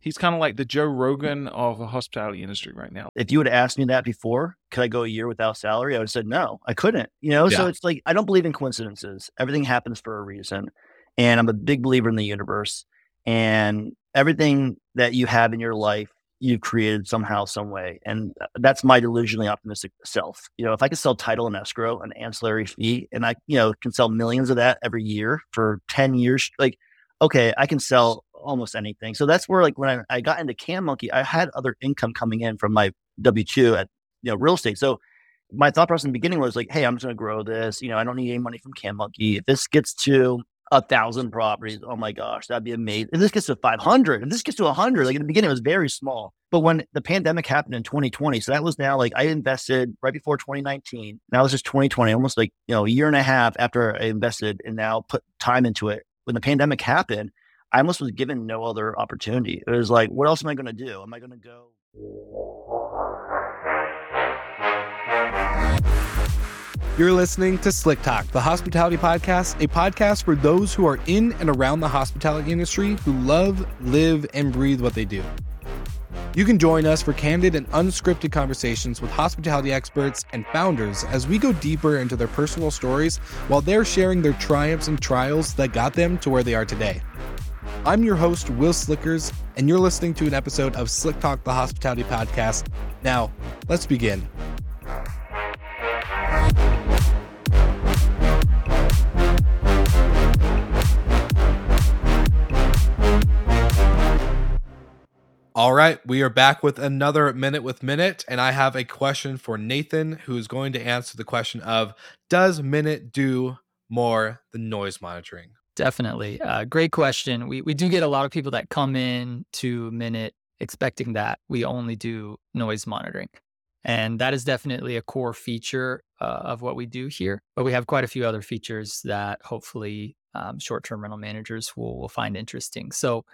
He's kind of like the Joe Rogan of the hospitality industry right now. If you would have asked me that before, could I go a year without salary? I would have said no, I couldn't. You know, yeah. so it's like I don't believe in coincidences. Everything happens for a reason. And I'm a big believer in the universe. And everything that you have in your life, you've created somehow, some way. And uh, that's my delusionally optimistic self. You know, if I could sell title and escrow, an ancillary fee, and I, you know, can sell millions of that every year for 10 years, like, okay, I can sell almost anything. So that's where like when I, I got into Can Monkey, I had other income coming in from my W two at you know real estate. So my thought process in the beginning was like, hey, I'm just gonna grow this. You know, I don't need any money from Can Monkey. If this gets to a thousand properties, oh my gosh, that'd be amazing. If this gets to 500, if this gets to 100, like in the beginning, it was very small. But when the pandemic happened in 2020, so that was now like I invested right before 2019. Now it's just 2020, almost like you know a year and a half after I invested and now put time into it. When the pandemic happened, I almost was given no other opportunity. It was like, what else am I going to do? Am I going to go? You're listening to Slick Talk, the hospitality podcast, a podcast for those who are in and around the hospitality industry who love, live, and breathe what they do. You can join us for candid and unscripted conversations with hospitality experts and founders as we go deeper into their personal stories while they're sharing their triumphs and trials that got them to where they are today. I'm your host, Will Slickers, and you're listening to an episode of Slick Talk, the Hospitality Podcast. Now, let's begin. All right, we are back with another Minute with Minut, and I have a question for Nathan, who is going to answer the question of Does Minut do more than noise monitoring? Definitely. Uh, great question. We, we do get a lot of people that come in to Minut expecting that we only do noise monitoring. And that is definitely a core feature uh, of what we do here. But we have quite a few other features that hopefully um, short term rental managers will, will find interesting. So,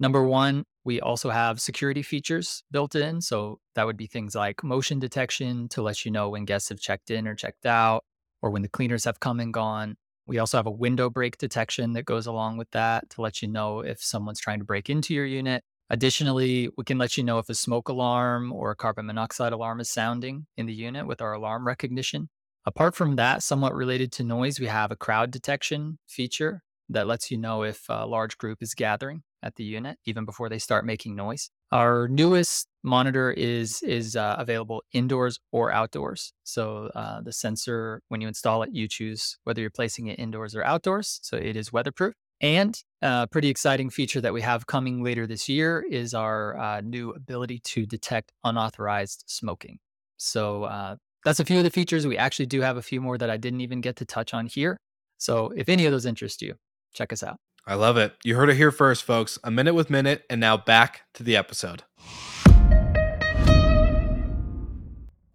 number one, we also have security features built in. So, that would be things like motion detection to let you know when guests have checked in or checked out, or when the cleaners have come and gone. We also have a window break detection that goes along with that to let you know if someone's trying to break into your unit. Additionally, we can let you know if a smoke alarm or a carbon monoxide alarm is sounding in the unit with our alarm recognition. Apart from that, somewhat related to noise, we have a crowd detection feature that lets you know if a large group is gathering at the unit even before they start making noise. Our newest monitor is is uh, available indoors or outdoors. So uh, the sensor, when you install it, you choose whether you're placing it indoors or outdoors. So it is weatherproof. And a uh, pretty exciting feature that we have coming later this year is our uh, new ability to detect unauthorized smoking. So uh, that's a few of the features. We actually do have a few more that I didn't even get to touch on here. So if any of those interest you, check us out. I love it. You heard it here first, folks. A minute with Minut, and now back to the episode.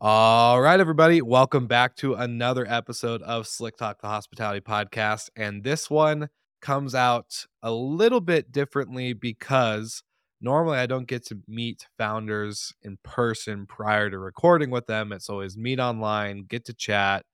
All right, everybody. Welcome back to another episode of Slick Talk, the Hospitality Podcast. And this one comes out a little bit differently because normally I don't get to meet founders in person prior to recording with them. It's always meet online, get to chat,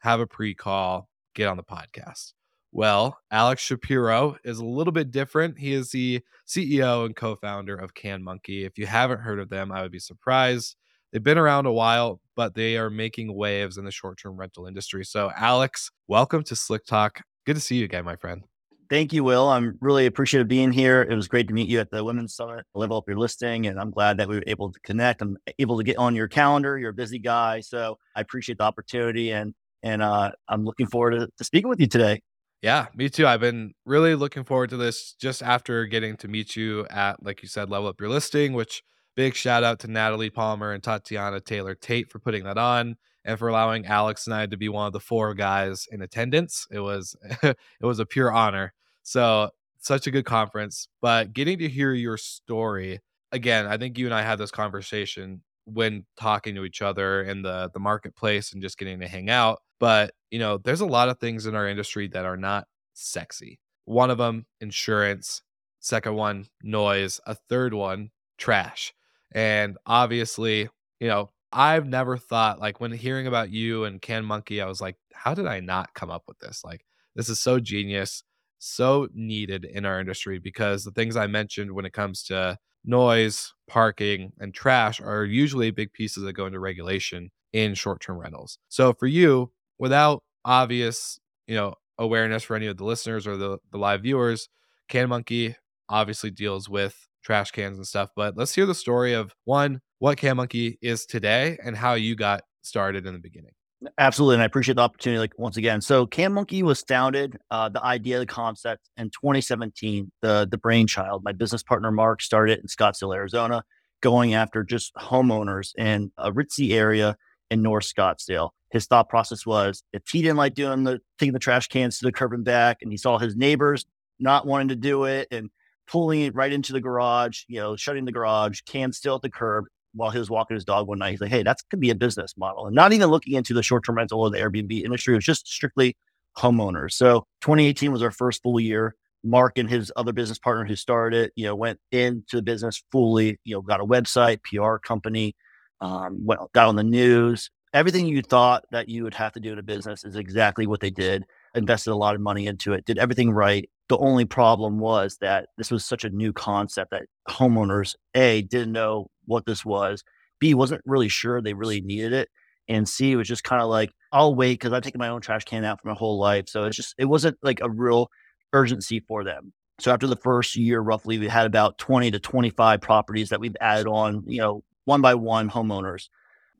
have a pre call, get on the podcast. Well, Alex Shapiro is a little bit different. He is the CEO and co founder of Can Monkey. If you haven't heard of them, I would be surprised. They've been around a while, but they are making waves in the short term rental industry. So, Alex, welcome to Slick Talk. Good to see you again, my friend. Thank you, Will. I'm really appreciative of being here. It was great to meet you at the Women's Summit, level up your listing, and I'm glad that we were able to connect. I'm able to get on your calendar. You're a busy guy, so I appreciate the opportunity, and and uh, I'm looking forward to, to speaking with you today. Yeah, me too. I've been really looking forward to this just after getting to meet you at, like you said, Level Up Your Listing, which big shout out to Natalie Palmer and Tatiana Taylor Tate for putting that on and for allowing Alex and I to be one of the four guys in attendance. It was it was a pure honor. So such a good conference. But getting to hear your story again, I think you and I had this conversation when talking to each other in the the marketplace and just getting to hang out. But, you know, there's a lot of things in our industry that are not sexy. One of them, insurance. Second one, noise. A third one, trash. And obviously, you know, I've never thought like when hearing about you and Can Monkey, I was like, how did I not come up with this? Like, this is so genius, so needed in our industry because the things I mentioned when it comes to noise, parking, and trash are usually big pieces that go into regulation in short-term rentals. So for you, without obvious, you know, awareness for any of the listeners or the, the live viewers, Can Monkey obviously deals with trash cans and stuff. But let's hear the story of one, what Can Monkey is today and how you got started in the beginning. Absolutely. And I appreciate the opportunity. Like once again, so Can Monkey was founded, uh, the idea, the concept in 2017, the, the brainchild, my business partner, Mark started in Scottsdale, Arizona, going after just homeowners in a ritzy area in North Scottsdale. His thought process was if he didn't like doing the taking the trash cans to the curb and back, and he saw his neighbors not wanting to do it and pulling it right into the garage, you know, shutting the garage, cans still at the curb, while he was walking his dog one night. He's like, hey, that's could be a business model. And not even looking into the short term rental or the Airbnb industry. It was just strictly homeowners. So 2018 was our first full year. Mark and his other business partner who started it, you know, went into the business fully, you know, got a website, PR company, um, went, got on the news. Everything you thought that you would have to do in a business is exactly what they did. Invested a lot of money into it, did everything right. The only problem was that this was such a new concept that homeowners, A, didn't know what this was. B wasn't really sure they really needed it. And C was just kind of like, I'll wait because I've taken my own trash can out for my whole life. So it's just, it wasn't like a real urgency for them. So after the first year, roughly, we had about 20 to 25 properties that we've added on, you know, one by one homeowners.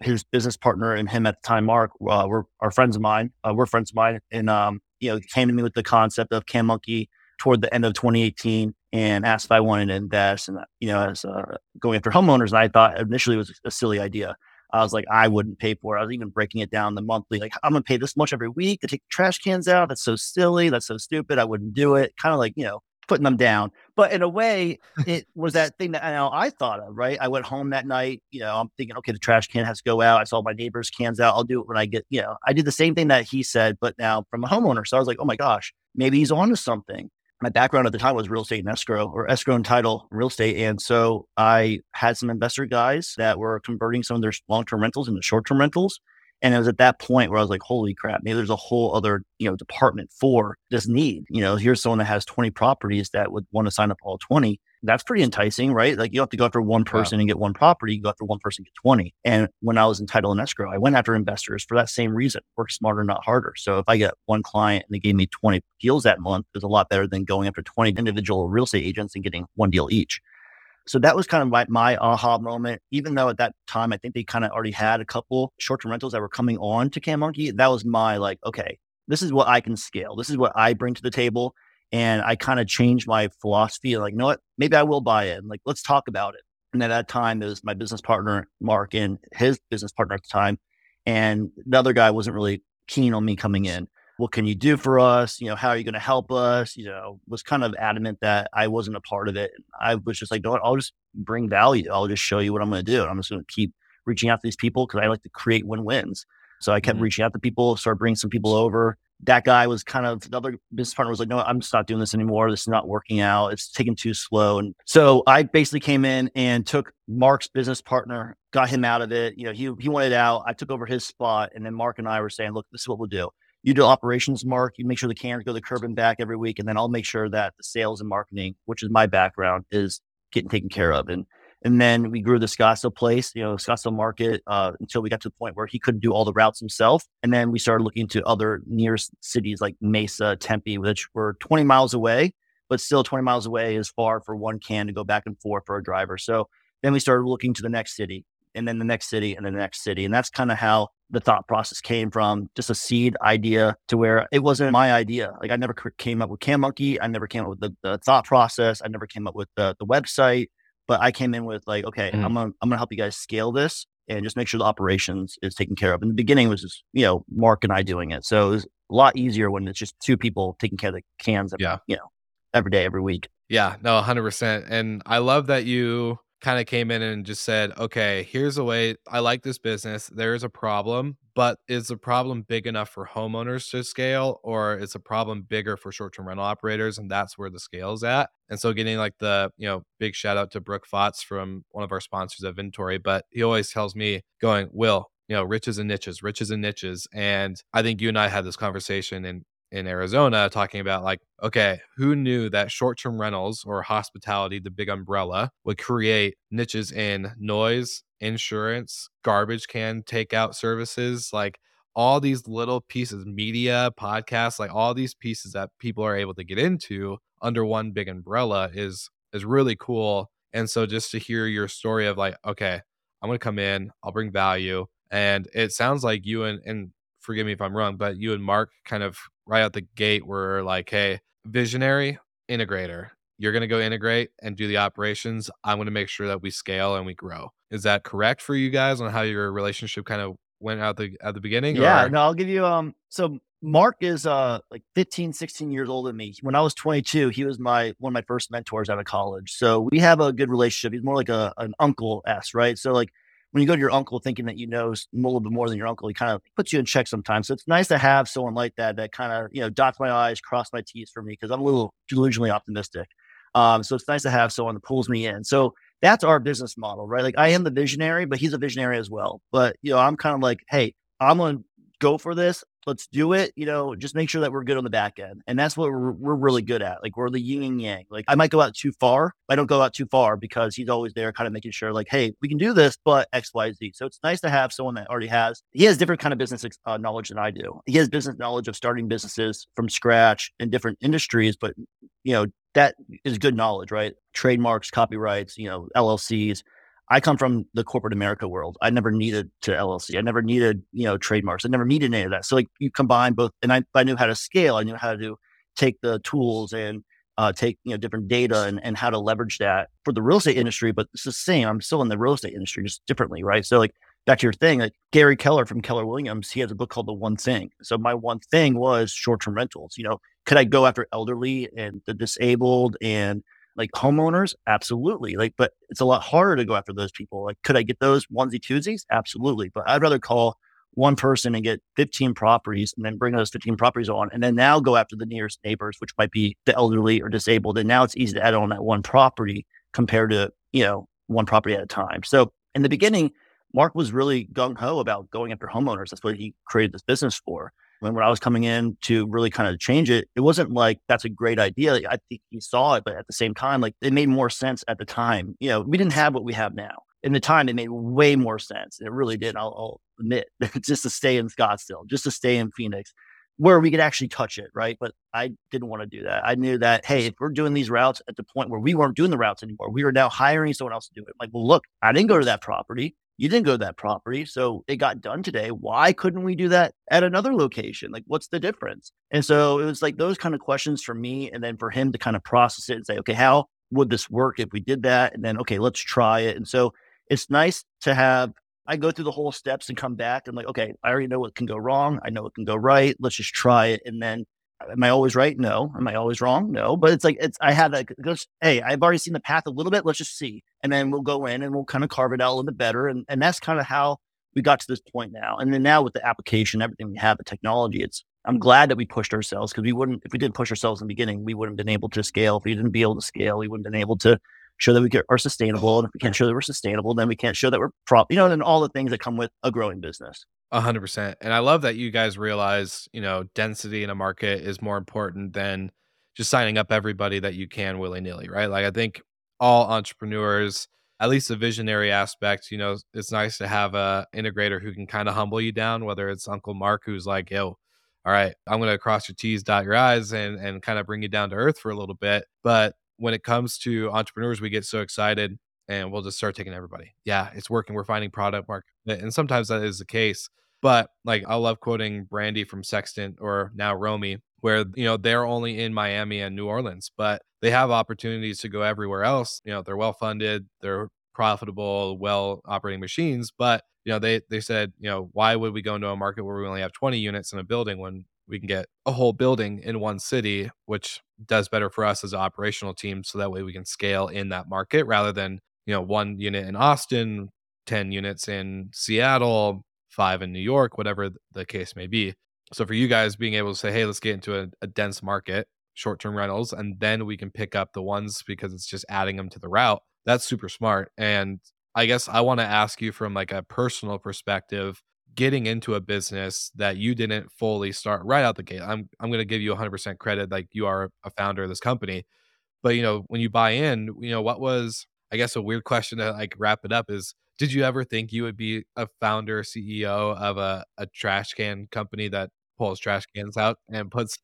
His business partner and him at the time, Mark, uh, were are friends of mine. Uh, we're friends of mine. And, um, you know, came to me with the concept of Can Monkey toward the end of 2018 and asked if I wanted to invest. And, you know, as uh, going after homeowners, and I thought initially it was a silly idea. I was like, I wouldn't pay for it. I was even breaking it down the monthly. Like, I'm going to pay this much every week to take trash cans out. That's so silly. That's so stupid. I wouldn't do it. Kind of like, you know, putting them down. But in a way, it was that thing that I know I thought of, right? I went home that night, you know, I'm thinking, okay, the trash can has to go out. I saw my neighbor's cans out. I'll do it when I get, you know, I did the same thing that he said, but now from a homeowner. So I was like, oh my gosh, maybe he's onto something my background at the time was real estate and escrow or escrow and title real estate. And so I had some investor guys that were converting some of their long term rentals into short term rentals. And it was at that point where I was like, holy crap, maybe there's a whole other, you know, department for this need. You know, here's someone that has 20 properties that would want to sign up all 20 that's pretty enticing, right? Like you have to go after one person wow. and get one property, you go after one person, get 20. And when I was in title and escrow, I went after investors for that same reason work smarter, not harder. So if I get one client and they gave me 20 deals that month, it's a lot better than going after 20 individual real estate agents and getting one deal each. So that was kind of my, my aha moment. Even though at that time, I think they kind of already had a couple short term rentals that were coming on to Can Monkey. That was my like, okay, this is what I can scale. This is what I bring to the table and I kind of changed my philosophy. Like, you know what? Maybe I will buy it. Like, let's talk about it. And at that time, it was my business partner, Mark, and his business partner at the time. And the other guy wasn't really keen on me coming in. What can you do for us? You know, how are you going to help us? You know, was kind of adamant that I wasn't a part of it. I was just like, no, I'll just bring value. I'll just show you what I'm going to do. I'm just going to keep reaching out to these people because I like to create win wins. So I kept mm-hmm. reaching out to people, started bringing some people over that guy was kind of the other business partner was like, no, I'm just not doing this anymore. This is not working out. It's taking too slow. And so I basically came in and took Mark's business partner, got him out of it. You know, he he wanted out. I took over his spot. And then Mark and I were saying, look, this is what we'll do. You do operations, Mark. You make sure the cans go to the curb and back every week. And then I'll make sure that the sales and marketing, which is my background, is getting taken care of. And and then we grew the Scottsdale place, you know, Scottsdale market, uh, until we got to the point where he couldn't do all the routes himself. And then we started looking to other near cities like Mesa, Tempe, which were 20 miles away, but still 20 miles away is far for one can to go back and forth for a driver. So then we started looking to the next city and then the next city and the next city. And that's kind of how the thought process came from just a seed idea to where it wasn't my idea. Like I never came up with Can Monkey. I never came up with the, the thought process. I never came up with the, the website. But I came in with like, okay, mm. I'm gonna I'm gonna help you guys scale this and just make sure the operations is taken care of. In the beginning, was just you know Mark and I doing it, so it was a lot easier when it's just two people taking care of the cans. Every, yeah, you know, every day, every week. Yeah, no, hundred percent. And I love that you kind of came in and just said, okay, here's a way I like this business. There is a problem, but is the problem big enough for homeowners to scale or is the problem bigger for short-term rental operators? And that's where the scale is at. And so getting like the, you know, big shout out to Brooke Flotz from one of our sponsors at Vintory, but he always tells me going, Will, you know, riches and niches, riches and niches. And I think you and I had this conversation and in Arizona talking about like, okay, who knew that short term rentals or hospitality, the big umbrella, would create niches in noise, insurance, garbage can takeout services, like all these little pieces, media, podcasts, like all these pieces that people are able to get into under one big umbrella is is really cool. And so just to hear your story of like, okay, I'm gonna come in, I'll bring value. And it sounds like you and and forgive me if I'm wrong, but you and Mark kind of right out the gate were like, hey, visionary integrator. You're going to go integrate and do the operations. I'm going to make sure that we scale and we grow. Is that correct for you guys on how your relationship kind of went out the at the beginning? Yeah, or? no, I'll give you um so Mark is uh like 15, 16 years older than me. When I was 22, he was my one of my first mentors out of college. So we have a good relationship. He's more like a an uncle s, right? So like when you go to your uncle thinking that you know a little bit more than your uncle, he kind of puts you in check sometimes. So it's nice to have someone like that that kind of, you know, dots my I's, cross my T's for me because I'm a little delusionally optimistic. Um, so it's nice to have someone that pulls me in. So that's our business model, right? Like I am the visionary, but he's a visionary as well. But, you know, I'm kind of like, hey, I'm going to go for this let's do it. You know, just make sure that we're good on the back end. And that's what we're, we're really good at. Like we're the yin and yang. Like I might go out too far. I don't go out too far because he's always there kind of making sure like, hey, we can do this, but X, Y, Z. So it's nice to have someone that already has, he has different kind of business uh, knowledge than I do. He has business knowledge of starting businesses from scratch in different industries, but you know, that is good knowledge, right? Trademarks, copyrights, you know, LLCs I come from the corporate America world. I never needed to LLC. I never needed, you know, trademarks. I never needed any of that. So like you combine both and I, I knew how to scale. I knew how to take the tools and uh, take, you know, different data and, and how to leverage that for the real estate industry. But it's the same. I'm still in the real estate industry, just differently. Right. So like back to your thing, like Gary Keller from Keller Williams, he has a book called The One Thing. So my one thing was short-term rentals. You know, could I go after elderly and the disabled and like homeowners, absolutely. Like, but it's a lot harder to go after those people. Like, could I get those onesie twosies? Absolutely. But I'd rather call one person and get 15 properties and then bring those 15 properties on and then now go after the nearest neighbors, which might be the elderly or disabled. And now it's easy to add on that one property compared to, you know, one property at a time. So in the beginning, Mark was really gung ho about going after homeowners. That's what he created this business for when, when I was coming in to really kind of change it, it wasn't like that's a great idea. I think he saw it, but at the same time, like it made more sense at the time. You know, we didn't have what we have now. In the time, it made way more sense. It really did. I'll, I'll admit, just to stay in Scottsdale, just to stay in Phoenix, where we could actually touch it, right? But I didn't want to do that. I knew that, hey, if we're doing these routes at the point where we weren't doing the routes anymore, we were now hiring someone else to do it. Like, well, look, I didn't go to that property you didn't go to that property. So it got done today. Why couldn't we do that at another location? Like, what's the difference? And so it was like those kind of questions for me. And then for him to kind of process it and say, okay, how would this work if we did that? And then, okay, let's try it. And so it's nice to have, I go through the whole steps and come back and like, okay, I already know what can go wrong. I know what can go right. Let's just try it. And then am I always right? No. Am I always wrong? No. But it's like it's I that. Goes, hey, I've already seen the path a little bit. Let's just see, and then we'll go in and we'll kind of carve it out a little bit better. And and that's kind of how we got to this point now. And then now with the application, everything we have, the technology, it's I'm glad that we pushed ourselves because we wouldn't if we didn't push ourselves in the beginning, we wouldn't have been able to scale. If we didn't be able to scale, we wouldn't have been able to show that we are sustainable. And if we can't show that we're sustainable, then we can't show that we're prop, you know, and all the things that come with a growing business. Hundred percent. And I love that you guys realize, you know, density in a market is more important than just signing up everybody that you can willy nilly, right? Like I think all entrepreneurs, at least the visionary aspect, you know, it's nice to have a integrator who can kind of humble you down, whether it's Uncle Mark who's like, yo, all right, I'm gonna cross your T's, dot your I's and and kind of bring you down to earth for a little bit. But when it comes to entrepreneurs, we get so excited and we'll just start taking everybody. Yeah, it's working. We're finding product market. And sometimes that is the case. But like I love quoting Brandy from Sextant or now Roami, where you know they're only in Miami and New Orleans, but they have opportunities to go everywhere else. You know, they're well funded, they're profitable, well operating machines, but you know, they they said, you know, why would we go into a market where we only have 20 units in a building when we can get a whole building in one city, which does better for us as an operational team so that way we can scale in that market rather than, you know, one unit in Austin, 10 units in Seattle, five in New York, whatever the case may be. So for you guys being able to say, hey, let's get into a, a dense market, short term rentals, and then we can pick up the ones because it's just adding them to the route. That's super smart. And I guess I want to ask you from like a personal perspective, getting into a business that you didn't fully start right out the gate. I'm I'm going to give you 100% credit like you are a founder of this company. But you know, when you buy in, you know, what was I guess a weird question to like wrap it up is did you ever think you would be a founder CEO of a, a trash can company that pulls trash cans out and puts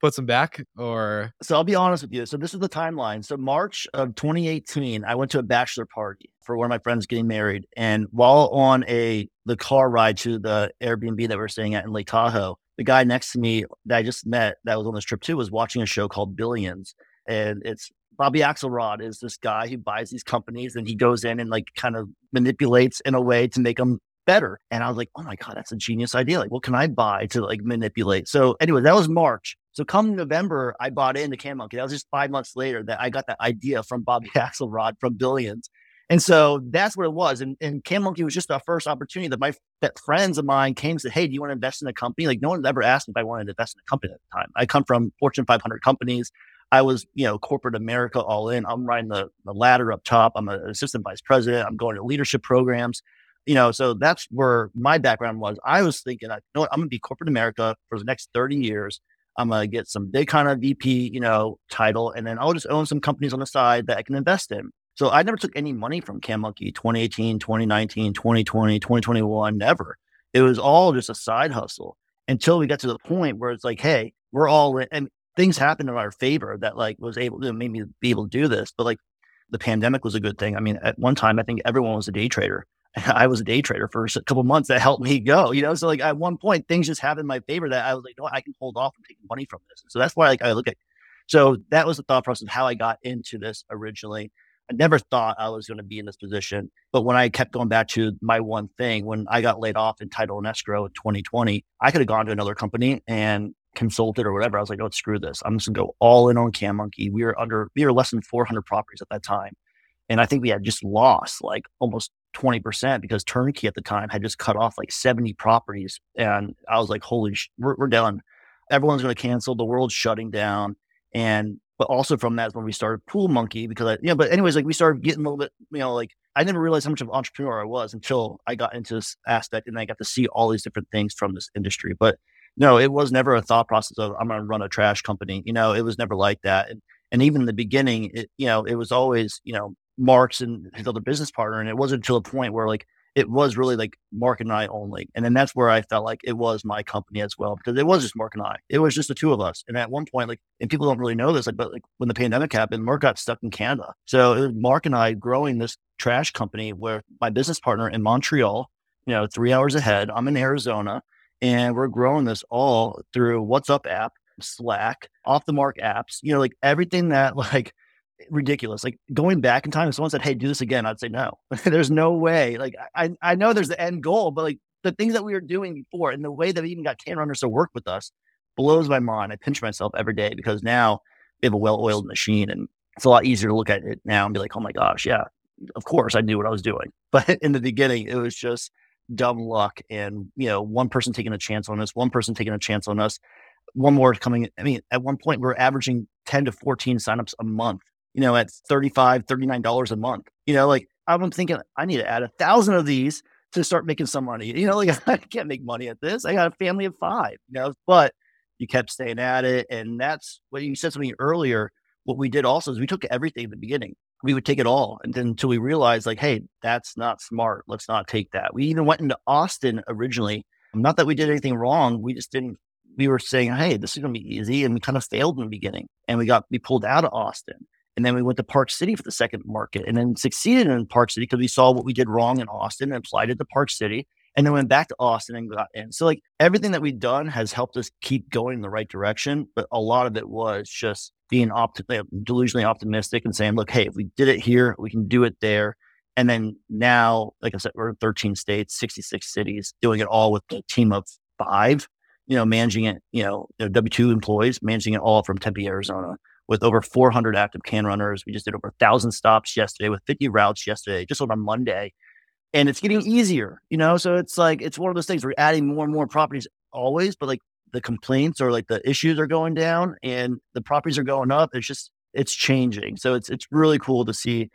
puts them back or? So i'll be honest with you so this is the timeline so march of 2018 i went to a bachelor party for one of my friends getting married and while on a the car ride to the airbnb that we are staying at in lake tahoe the guy next to me that i just met that was on this trip too was watching a show called billions and it's Bobby Axelrod is this guy who buys these companies and he goes in and like kind of manipulates in a way to make them better. And I was like, oh my God, that's a genius idea. Like, what can I buy to like manipulate? So anyway, that was March. So come November, I bought into Can Monkey. That was just five months later that I got that idea from Bobby Axelrod from Billions. And so that's what it was. And, and Can Monkey was just our first opportunity that my that friends of mine came and said, Hey, do you want to invest in a company? Like no one ever asked me if I wanted to invest in a company at the time. I come from Fortune 500 companies. I was, you know, corporate America all in. I'm riding the, the ladder up top. I'm an assistant vice president. I'm going to leadership programs you know, so that's where my background was. I was thinking, you know what, I'm gonna be corporate America for the next 30 years. I'm gonna get some big kind of VP, you know, title, and then I'll just own some companies on the side that I can invest in. So I never took any money from Can Monkey 2018, 2019, 2020, 2021, never. It was all just a side hustle until we got to the point where it's like, hey, we're all in, and things happened in our favor that like was able to make me be able to do this. But like the pandemic was a good thing. I mean, at one time, I think everyone was a day trader. I was a day trader for a couple months that helped me go, you know? So like at one point things just happened in my favor that I was like, no, I can hold off and take money from this. So that's why like I look at, so that was the thought process of how I got into this originally. I never thought I was going to be in this position. But when I kept going back to my one thing, when I got laid off in title and escrow in 2020, I could have gone to another company and consulted or whatever. I was like, oh, screw this. I'm just gonna go all in on Can Monkey. We were under, we were less than 400 properties at that time. And I think we had just lost like almost 20% because Turnkey at the time had just cut off like 70 properties. And I was like, holy, sh- we're, we're done. Everyone's going to cancel. The world's shutting down. And, but also from that is when we started Pool Monkey because I, you know, but anyways, like we started getting a little bit, you know, like I never realized how much of an entrepreneur I was until I got into this aspect and I got to see all these different things from this industry. But no, it was never a thought process of I'm going to run a trash company. You know, it was never like that. And, and even in the beginning, it, you know, it was always, you know, Mark's and his other business partner. And it wasn't until a point where like it was really like Mark and I only. And then that's where I felt like it was my company as well, because it was just Mark and I. It was just the two of us. And at one point, like, and people don't really know this, like, but like when the pandemic happened, Mark got stuck in Canada. So it was Mark and I growing this trash company where my business partner in Montreal, you know, three hours ahead, I'm in Arizona, and we're growing this all through WhatsApp app, Slack, off the mark apps, you know, like everything that like ridiculous. Like going back in time, if someone said, "Hey, do this again," I'd say no. there's no way. Like I, I know there's the end goal, but like the things that we were doing before and the way that we even got can runners to work with us blows my mind. I pinch myself every day because now we have a well-oiled machine, and it's a lot easier to look at it now and be like, "Oh my gosh, yeah, of course I knew what I was doing." But in the beginning, it was just dumb luck, and you know, one person taking a chance on us, one person taking a chance on us, one more coming. I mean, at one point, we we're averaging 10 to 14 signups a month you know, at 35 $39 a month. You know, like I'm thinking I need to add a thousand of these to start making some money. You know, like I can't make money at this. I got a family of five, you know, but you kept staying at it. And that's what you said something earlier. What we did also is we took everything at the beginning. We would take it all. And then until we realized, like, hey, that's not smart. Let's not take that. We even went into Austin originally. Not that we did anything wrong. We just didn't we were saying, hey, this is going to be easy. And we kind of failed in the beginning and we got, we pulled out of Austin. And then we went to Park City for the second market and then succeeded in Park City because we saw what we did wrong in Austin and applied it to Park City. And then went back to Austin and got in. So, like everything that we've done has helped us keep going in the right direction. But a lot of it was just being opt- delusionally optimistic and saying, look, hey, if we did it here, we can do it there. And then now, like I said, we're in 13 states, 66 cities, doing it all with a team of five, you know, managing it, you know, W 2 employees, managing it all from Tempe, Arizona with over 400 active can runners. We just did over 1,000 stops yesterday with 50 routes yesterday, just on a Monday. And it's getting easier, you know? So it's like, it's one of those things we're adding more and more properties always, but like the complaints or like the issues are going down and the properties are going up. It's just, it's changing. So it's, it's really cool to see.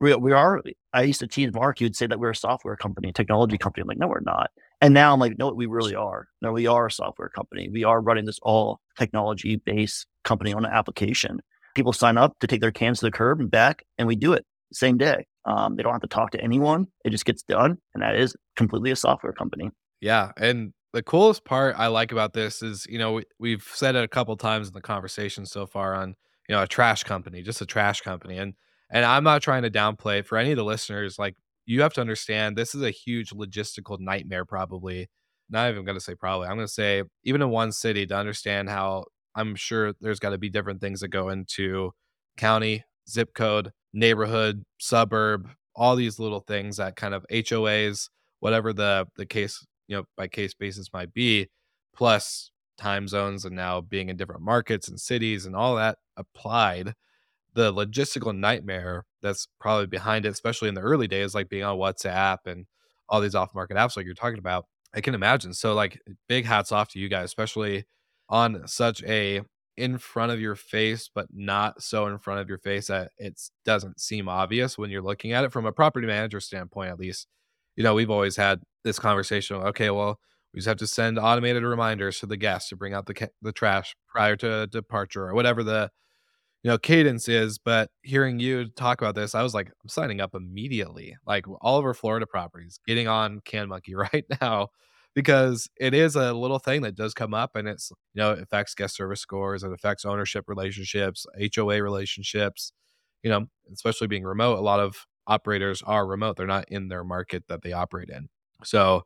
We, we are, I used to tease Mark, you'd say that we're a software company, technology company. I'm like, no, we're not. And now I'm like, no, we really are. No, we are a software company. We are running this all technology based company on an application. People sign up to take their cans to the curb and back, and we do it same day. Um, they don't have to talk to anyone. It just gets done. And that is completely a software company. Yeah. And the coolest part I like about this is, you know, we, have said it a couple times in the conversation so far on, you know, a trash company, just a trash company. And and I'm not trying to downplay for any of the listeners, like you have to understand this is a huge logistical nightmare, probably. Not even gonna say probably. I'm gonna say even in one city to understand how I'm sure there's got to be different things that go into county, zip code, neighborhood, suburb, all these little things that kind of HOAs, whatever the the case, you know, by case basis might be, plus time zones and now being in different markets and cities and all that applied, the logistical nightmare that's probably behind it, especially in the early days, like being on WhatsApp and all these off market apps like you're talking about. I can imagine. So like big hats off to you guys, especially on such a in front of your face, but not so in front of your face that it doesn't seem obvious when you're looking at it from a property manager standpoint, at least. You know, we've always had this conversation. Okay, well, we just have to send automated reminders to the guests to bring out the ca- the trash prior to departure or whatever the you know cadence is. But hearing you talk about this, I was like, I'm signing up immediately. Like all of our Florida properties, getting on Can Monkey right now because it is a little thing that does come up and it's you know it affects guest service scores it affects ownership relationships hoa relationships you know especially being remote a lot of operators are remote they're not in their market that they operate in. So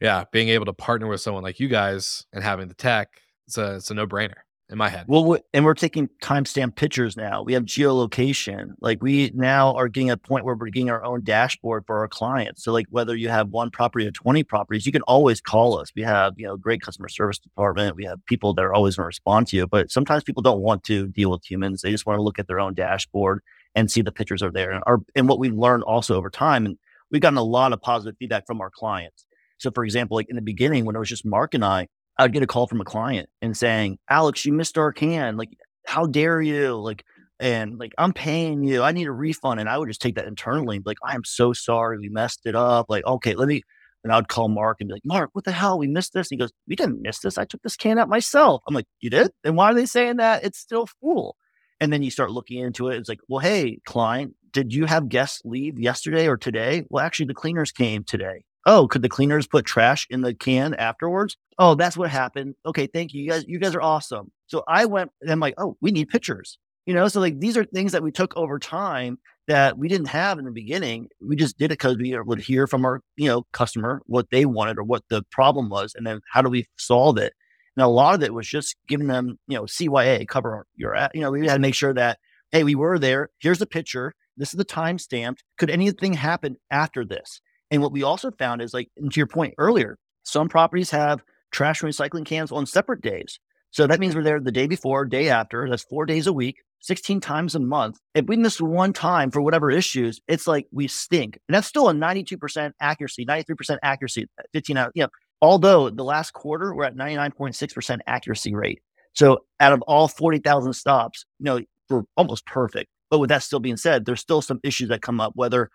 yeah being able to partner with someone like you guys and having the tech it's a it's a no-brainer in my head. Well, and we're taking timestamp pictures now. We have geolocation. Like we now are getting a point where we're getting our own dashboard for our clients. So like whether you have one property or 20 properties, you can always call us. We have, you know, great customer service department. We have people that are always going to respond to you, but sometimes people don't want to deal with humans. They just want to look at their own dashboard and see the pictures are there. And our, and what we've learned also over time, and we've gotten a lot of positive feedback from our clients. So for example, like in the beginning when it was just Mark and I, I'd get a call from a client and saying, Alex, you missed our can. Like, how dare you? Like, and like, I'm paying you. I need a refund. And I would just take that internally. be Like, I am so sorry. We messed it up. Like, okay, let me. And I'd call Mark and be like, Mark, what the hell? We missed this. And he goes, We didn't miss this. I took this can out myself. I'm like, You did? And why are they saying that? It's still full. And then you start looking into it. It's like, Well, hey, client, did you have guests leave yesterday or today? Well, actually, the cleaners came today. Oh, could the cleaners put trash in the can afterwards? Oh, that's what happened. Okay, thank you. You guys, you guys are awesome. So I went and I'm like, oh, we need pictures. You know, so like these are things that we took over time that we didn't have in the beginning. We just did it because we would hear from our, you know, customer what they wanted or what the problem was, and then how do we solve it. And a lot of it was just giving them, you know, CYA cover your, you know, we had to make sure that hey, we were there. Here's the picture. This is the time stamped. Could anything happen after this? And what we also found is like, to your point earlier, some properties have trash and recycling cans on separate days. So that means we're there the day before, day after. That's four days a week, 16 times a month. If we miss one time for whatever issues, it's like we stink. And that's still a 92% accuracy, 93% accuracy, uh, 15 out. You know, although the last quarter we're at 99.6% accuracy rate. So out of all 40,000 stops, you know, we're almost perfect. But with that still being said, there's still some issues that come up, whether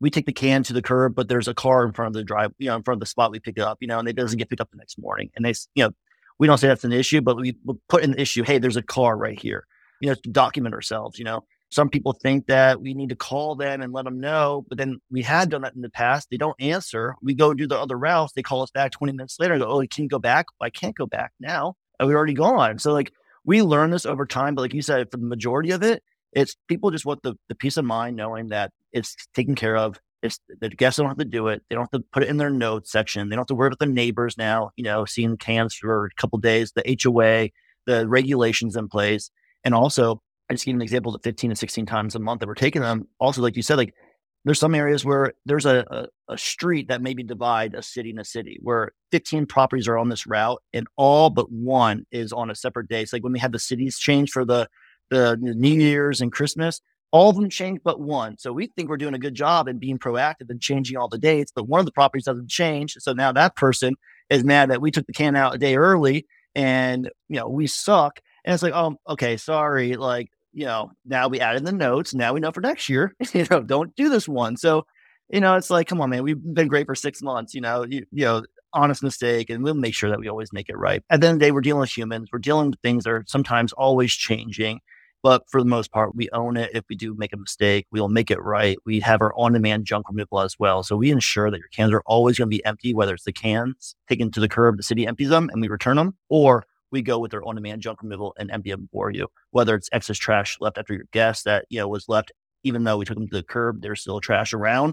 we take the can to the curb, but there's a car in front of the drive, you know, in front of the spot we pick it up, you know, and it doesn't get picked up the next morning. And they, you know, we don't say that's an issue, but we put in the issue, hey, there's a car right here, you know, to document ourselves, you know. Some people think that we need to call them and let them know, but then we had done that in the past. They don't answer. We go do the other routes. They call us back 20 minutes later and go, Oh, you go back? Well, I can't go back now. And we're already gone. So like we learn this over time. But like you said, for the majority of it, it's people just want the, the peace of mind knowing that it's taken care of. It's the guests don't have to do it. They don't have to put it in their notes section. They don't have to worry about the neighbors now, you know, seeing cans for a couple days, the HOA, the regulations in place. And also, I just gave an example of 15 to 16 times a month that we're taking them. Also, like you said, like there's some areas where there's a, a, a, street that maybe divide a city and a city where 15 properties are on this route and all but one is on a separate day. It's like when we had the cities change for the the New Year's and Christmas, all of them changed but one. So we think we're doing a good job in being proactive and changing all the dates, but one of the properties doesn't change. So now that person is mad that we took the can out a day early and, you know, we suck. And it's like, oh, okay, sorry. Like, you know, now we added the notes. Now we know for next year, you know, don't do this one. So, you know, it's like, come on, man, we've been great for six months. You know, you, you know, honest mistake and we'll make sure that we always make it right. At the end of the day, we're dealing with humans. We're dealing with things that are sometimes always changing. But for the most part, we own it. If we do make a mistake, we'll make it right. We have our on demand junk removal as well. So we ensure that your cans are always going to be empty, whether it's the cans taken to the curb, the city empties them and we return them, or we go with our on demand junk removal and empty them for you. Whether it's excess trash left after your guest that, you know, was left, even though we took them to the curb, there's still trash around,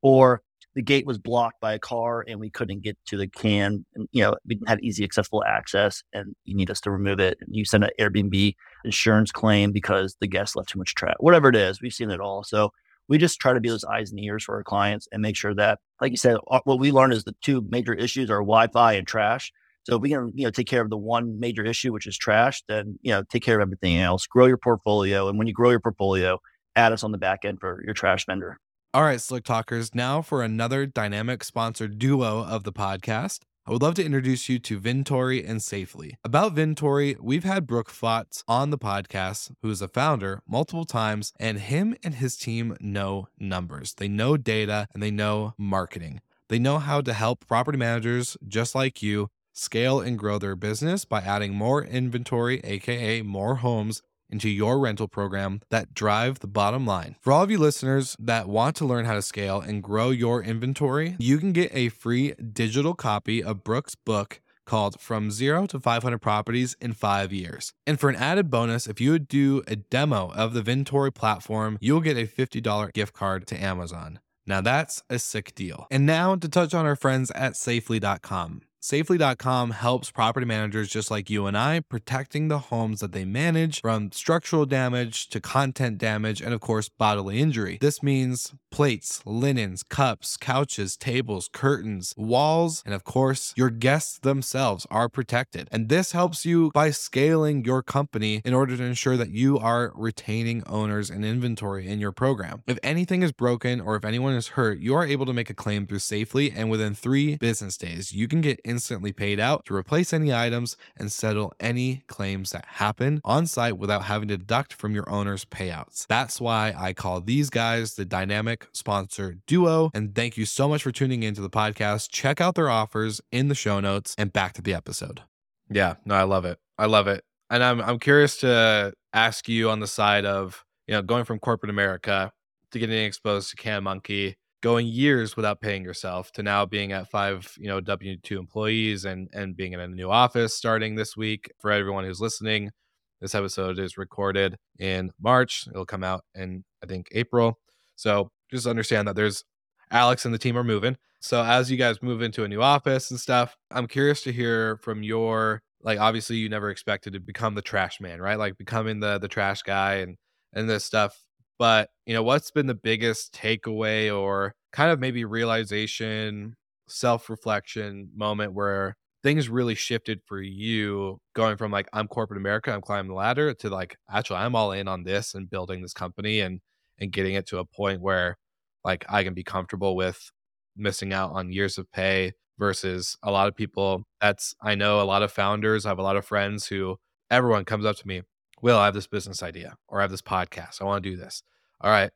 or the gate was blocked by a car and we couldn't get to the can and you know we didn't have easy accessible access and you need us to remove it and you send an airbnb insurance claim because the guest left too much trash whatever it is we've seen it all so we just try to be those eyes and ears for our clients and make sure that like you said what we learned is the two major issues are wi-fi and trash so if we can you know take care of the one major issue which is trash then you know take care of everything else grow your portfolio and when you grow your portfolio add us on the back end for your trash vendor all right, Slick Talkers, now for another dynamic sponsored duo of the podcast. I would love to introduce you to Vintory and Safely. About Vintory, we've had Brooke Flotz on the podcast, who is a founder, multiple times, and him and his team know numbers. They know data and they know marketing. They know how to help property managers just like you scale and grow their business by adding more inventory, aka more homes into your rental program that drive the bottom line. For all of you listeners that want to learn how to scale and grow your inventory, you can get a free digital copy of Brooke's book called From Zero to 500 Properties in Five Years. And for an added bonus, if you would do a demo of the Vintory platform, you'll get a $50 gift card to Amazon. Now that's a sick deal. And now to touch on our friends at safely.com. Safely.com helps property managers just like you and I protecting the homes that they manage from structural damage to content damage and, of course, bodily injury. This means plates, linens, cups, couches, tables, curtains, walls, and of course, your guests themselves are protected. And this helps you by scaling your company in order to ensure that you are retaining owners and inventory in your program. If anything is broken or if anyone is hurt, you are able to make a claim through Safely, and within three business days, you can get instantly paid out to replace any items and settle any claims that happen on site without having to deduct from your owner's payouts. That's why I call these guys the dynamic sponsor duo. And thank you so much for tuning into the podcast. Check out their offers in the show notes and back to the episode. Yeah, no, I love it. I love it. And I'm I'm curious to ask you on the side of, you know, going from corporate America to getting exposed to Can Monkey going years without paying yourself to now being at five you know w2 employees and and being in a new office starting this week. For everyone who's listening this episode is recorded in march. It'll come out in i think april. So just understand that there's alex and the team are moving. So as you guys move into a new office and stuff i'm curious to hear from your like obviously you never expected to become the trash man right? Like becoming the the trash guy and and this stuff but, you know, what's been the biggest takeaway or kind of maybe realization, self reflection moment where things really shifted for you going from like, I'm corporate America, I'm climbing the ladder to like, actually, I'm all in on this and building this company and, and getting it to a point where like I can be comfortable with missing out on years of pay versus a lot of people. That's, I know a lot of founders, I have a lot of friends who everyone comes up to me, Will, I have this business idea or I have this podcast. I want to do this. All right.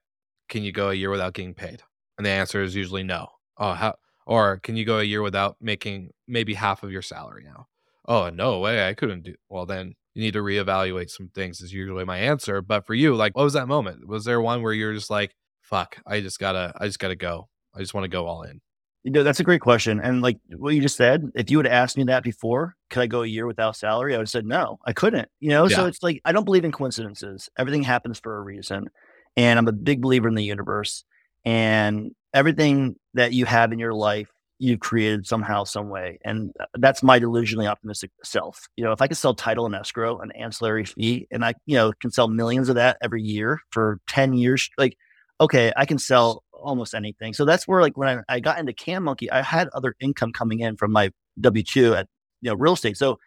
Can you go a year without getting paid? And the answer is usually no. Oh, how, or can you go a year without making maybe half of your salary now? Oh, no way. I couldn't do. Well, then you need to reevaluate some things is usually my answer. But for you, like, what was that moment? Was there one where you're just like, fuck, I just gotta, I just gotta go. I just want to go all in. You know, that's a great question. And like what you just said, if you would have asked me that before, could I go a year without salary? I would have said no, I couldn't. You know, yeah. so it's like I don't believe in coincidences. Everything happens for a reason. And I'm a big believer in the universe. And everything that you have in your life, you've created somehow, some way. And uh, that's my delusionally optimistic self. You know, if I could sell title and escrow, an ancillary fee, and I, you know, can sell millions of that every year for 10 years, like, okay, I can sell almost anything. So that's where like when I, I got into Can Monkey, I had other income coming in from my W two at you know real estate. So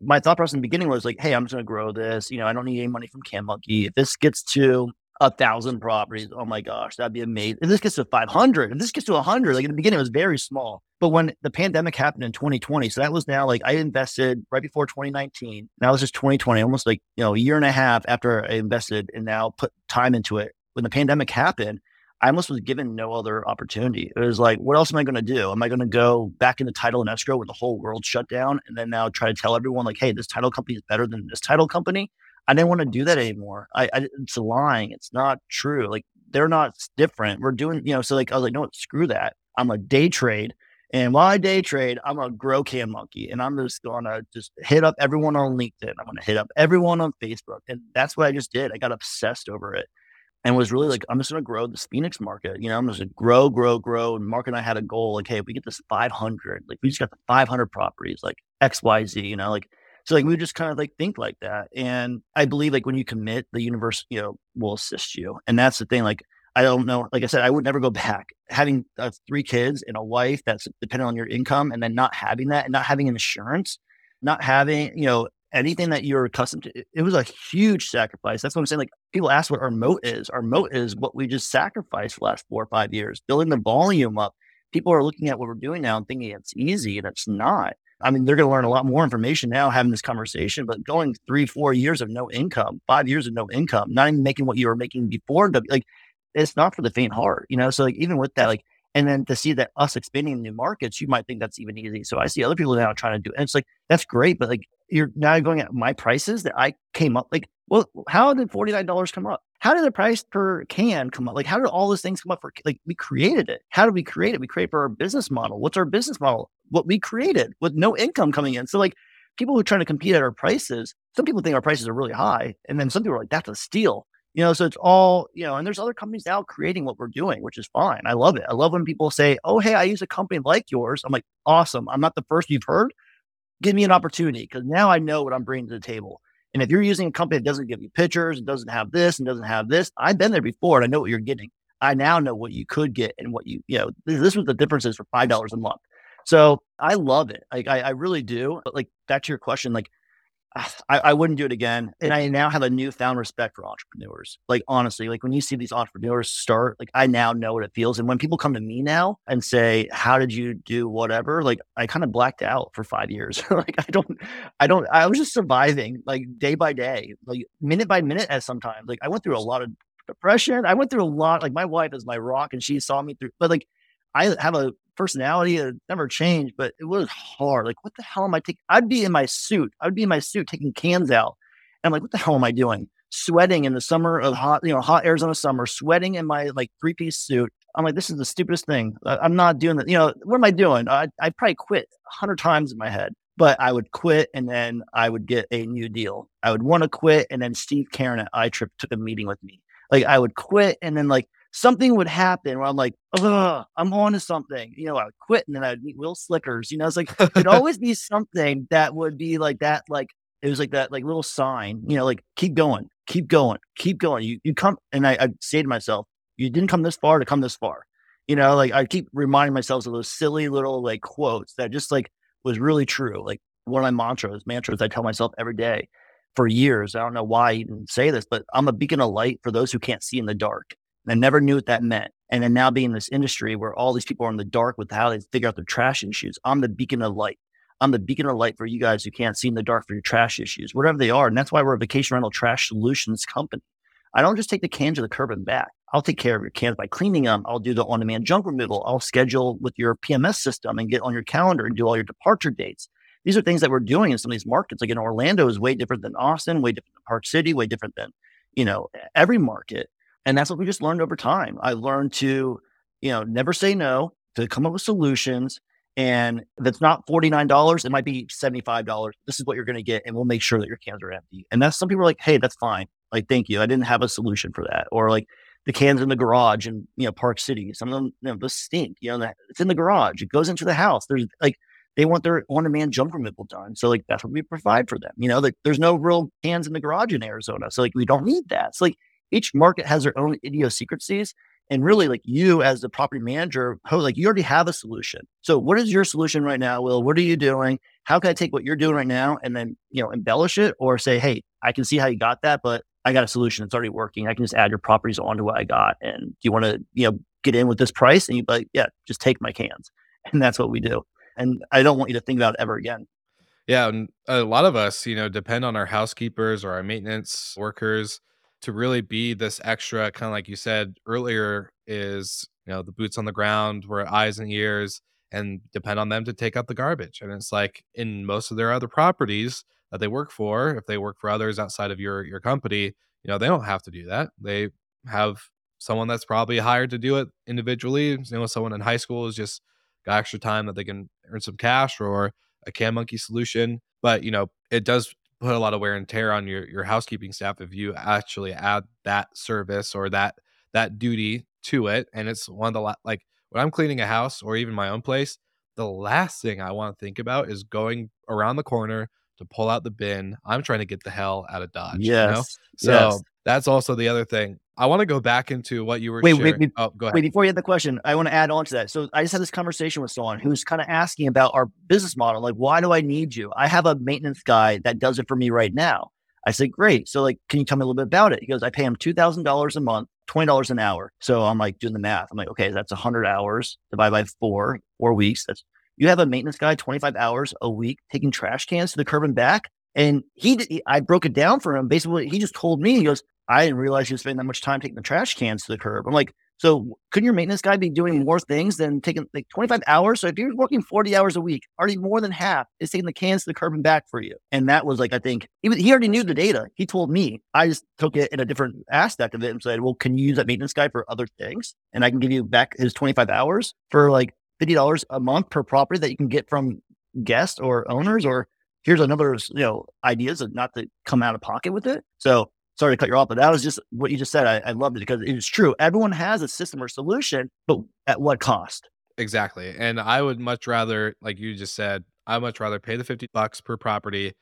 my thought process in the beginning was like, hey, I'm just gonna grow this. You know, I don't need any money from Can Monkey. If this gets to a thousand properties, oh my gosh, that'd be amazing. If this gets to 500, if this gets to 100, like in the beginning, it was very small. But when the pandemic happened in 2020, so that was now like I invested right before 2019. Now it's just 2020, almost like you know a year and a half after I invested and now put time into it. When the pandemic happened, I almost was given no other opportunity. It was like, what else am I going to do? Am I going to go back into title and escrow when the whole world shut down and then now try to tell everyone like, hey, this title company is better than this title company? I didn't want to do that anymore. I, I it's lying. It's not true. Like they're not different. We're doing, you know, so like I was like, no, screw that. I'm a day trade. And while I day trade, I'm a grow can monkey and I'm just gonna just hit up everyone on LinkedIn. I'm gonna hit up everyone on Facebook. And that's what I just did. I got obsessed over it and was really like, I'm just gonna grow this Phoenix market. You know, I'm just gonna grow, grow, grow. And Mark and I had a goal, like, hey, if we get this 500, like we just got the 500 properties, like XYZ, you know, like so like we just kind of like think like that. And I believe like when you commit, the universe, you know, will assist you. And that's the thing. Like I don't know. Like I said, I would never go back. Having uh, three kids and a wife that's dependent on your income, and then not having that, and not having insurance, not having you know anything that you're accustomed to, it, was a huge sacrifice. That's what I'm saying. Like people ask what our moat is. Our moat is what we just sacrificed the last four or five years, building the volume up. People are looking at what we're doing now and thinking it's easy, and it's not. I mean, they're going to learn a lot more information now having this conversation, but going three, four years of no income, five years of no income, not even making what you were making before, like it's not for the faint heart, you know? So like, even with that, like, and then to see that us expanding new markets, you might think that's even easy. So I see other people now trying to do, it. and it's like, that's great. But like, you're now going at my prices that I came up, like, well, how did $49 come up? How did the price per can come up? Like, how did all those things come up for, like, we created it. How did we create it? We create for our business model. What's our business model? What we created with no income coming in. So like, people who are trying to compete at our prices, some people think our prices are really high. And then some people are like, that's a steal. You know, so it's all, you know, and there's other companies now creating what we're doing, which is fine. I love it. I love when people say, Oh, hey, I use a company like yours. I'm like, awesome. I'm not the first you've heard. Give me an opportunity because now I know what I'm bringing to the table. And if you're using a company that doesn't give you pictures and doesn't have this and doesn't have this, I've been there before and I know what you're getting. I now know what you could get and what you, you know, this, this was the differences for $5 a month. So I love it. Like I, I really do. But like back to your question, like I, I wouldn't do it again. And I now have a newfound respect for entrepreneurs. Like honestly, like when you see these entrepreneurs start, like I now know what it feels. And when people come to me now and say, "How did you do whatever?" Like I kind of blacked out for five years. like I don't, I don't. I was just surviving, like day by day, like minute by minute. As sometimes, like I went through a lot of depression. I went through a lot. Like my wife is my rock, and she saw me through. But like I have a personality that never changed, but it was hard. Like, what the hell am I taking? I'd be in my suit. I'd be in my suit taking cans out. And I'm like, what the hell am I doing? Sweating in the summer of hot, you know, hot Arizona summer, sweating in my like three piece suit. I'm like, this is the stupidest thing. I, am not doing that. You know, what am I doing? I, I probably quit a hundred times in my head, but I would quit and then I would get a new deal. I would want to quit. And then Steve Karen at iTrip took a meeting with me. Like I would quit and then like something would happen where I'm like, oh, I'm on to something. You know, I would quit and then I'd meet Will Slickers. You know, it's like it'd always be something that would be like that, like it was like that like little sign, you know, like keep going, keep going, keep going. You you come and I, I'd say to myself, you didn't come this far to come this far. You know, like I keep reminding myself of those silly little like quotes that just like was really true. Like one of my mantras, mantras I tell myself every day for years. I don't know why I even say this, but I'm a beacon of light for those who can't see in the dark. I never knew what that meant. And then now being in this industry where all these people are in the dark with how they figure out their trash issues, I'm the beacon of light. I'm the beacon of light for you guys who can't see in the dark for your trash issues, whatever they are. And that's why we're a vacation rental trash solutions company. I don't just take the cans to the curb and back. I'll take care of your cans by cleaning them. I'll do the on demand junk removal. I'll schedule with your PMS system and get on your calendar and do all your departure dates. These are things that we're doing in some of these markets. Like in Orlando is way different than Austin, way different than Park City, way different than, you know, every market. And that's what we just learned over time. I learned to, you know, never say no, to come up with solutions. And if it's not $49, it might be $75. This is what you're going to get. And we'll make sure that your cans are empty. And that's some people are like, hey, that's fine. Like, thank you. I didn't have a solution for that. Or like the cans in the garage in, you know, Park City. Some of them, you know, the stink, you know, it's in the garage. It goes into the house. There's like, they want their on-demand junk removal done. So like that's what we provide for them. You know, like there's no real cans in the garage in Arizona. So like we don't need that. So like each market has their own idiosyncrasies. And really, like you as the property manager, like you already have a solution. So, what is your solution right now, Will? What are you doing? How can I take what you're doing right now and then, you know, embellish it or say, hey, I can see how you got that, but I got a solution. It's already working. I can just add your properties onto what I got. And do you want to, you know, get in with this price? And you like, yeah, just take my cans. And that's what we do. And I don't want you to think about it ever again. Yeah, and a lot of us, you know, depend on our housekeepers or our maintenance workers to really be this extra kind of like you said earlier is you know the boots on the ground we're eyes and ears and depend on them to take out the garbage and it's like in most of their other properties that they work for if they work for others outside of your your company you know they don't have to do that. They have someone that's probably hired to do it individually you know someone in high school is just got extra time that they can earn some cash or a Can Monkey solution but you know it does put a lot of wear and tear on your your housekeeping staff if you actually add that service or that that duty to it and it's one of the la- like when i'm cleaning a house or even my own place the last thing i want to think about is going around the corner to pull out the bin i'm trying to get the hell out of dodge yes you know? so yes. that's also the other thing i want to go back into what you were wait, sharing. wait, wait, oh go ahead. Wait before you had the question i want to add on to that. So i just had this conversation with someone who's kind of asking about our business model like why do i need you? I have a maintenance guy that does it for me right now. I said great. So like can you tell me a little bit about it? He goes i pay him $2000 a month $20 an hour. So i'm like doing the math. I'm like okay that's 100 hours divided by four four weeks. That's you have a maintenance guy 25 hours a week taking trash cans to the curb and back? And he, he I broke it down for him. Basically, he just told me, he goes, I didn't realize you spending that much time taking the trash cans to the curb. I'm like, so couldn't your maintenance guy be doing more things than taking like 25 hours? So if you're working 40 hours a week, already more than half is taking the cans to the curb and back for you. And that was like, I think he, he already knew the data. He told me. I just took it in a different aspect of it and said, well, can you use that maintenance guy for other things? And I can give you back his 25 hours for like $50 a month per property that you can get from guests or owners or here's another you know ideas of not to come out of pocket with it so sorry to cut you off but that was just what you just said i, I loved it because it's true everyone has a system or solution but at what cost exactly and i would much rather like you just said i much rather pay the 50 bucks per property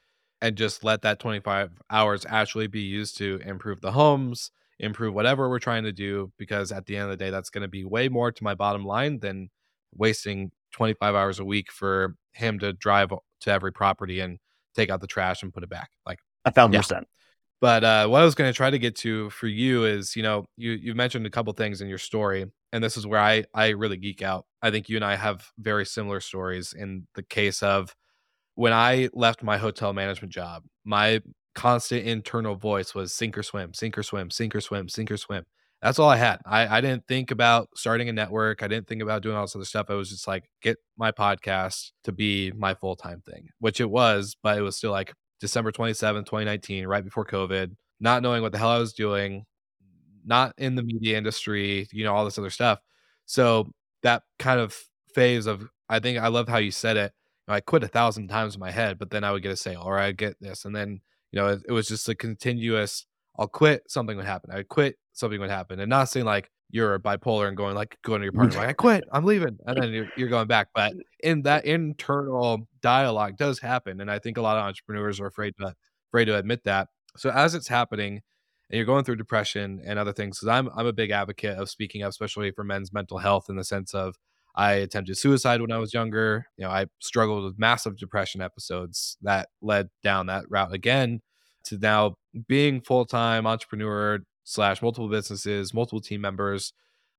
and just let that 25 hours actually be used to improve the homes improve whatever we're trying to do because at the end of the day that's going to be way more to my bottom line than wasting 25 hours a week for him to drive to every property and take out the trash and put it back. Like a thousand percent. But uh, what I was going to try to get to for you is, you know, you you mentioned a couple things in your story, and this is where I I really geek out. I think you and I have very similar stories in the case of when I left my hotel management job. My constant internal voice was sink or swim, sink or swim, sink or swim, sink or swim that's all I had. I, I didn't think about starting a network. I didn't think about doing all this other stuff. I was just like, get my podcast to be my full time thing, which it was, but it was still like December 27, 2019, right before COVID, not knowing what the hell I was doing, not in the media industry, you know, all this other stuff. So that kind of phase of, I think I love how you said it. I quit a thousand times in my head, but then I would get a sale or I get this. And then, you know, it, it was just a continuous, I'll quit, something would happen. I would quit, something would happen. And not saying like you're bipolar and going like going to your partner like I quit, I'm leaving, and then you're, you're going back. But in that internal dialogue does happen, and I think a lot of entrepreneurs are afraid to afraid to admit that. So as it's happening, and you're going through depression and other things, because I'm I'm a big advocate of speaking up, especially for men's mental health, in the sense of I attempted suicide when I was younger. You know, I struggled with massive depression episodes that led down that route again to now being full time entrepreneur, slash multiple businesses, multiple team members.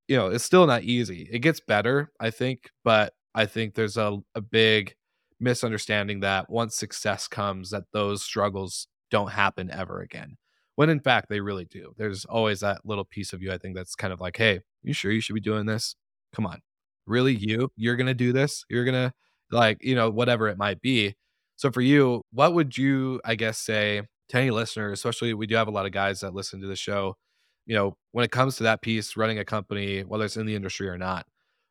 You know, it's still not easy. It gets better, I think, but I think there's a, a big misunderstanding that once success comes, that those struggles don't happen ever again. When in fact they really do. There's always that little piece of you, I think, that's kind of like, hey, you sure you should be doing this? Come on. Really, you? You're gonna do this? You're gonna like, you know, whatever it might be. So for you, what would you, I guess, say to any listener, especially we do have a lot of guys that listen to the show, you know, when it comes to that piece, running a company, whether it's in the industry or not,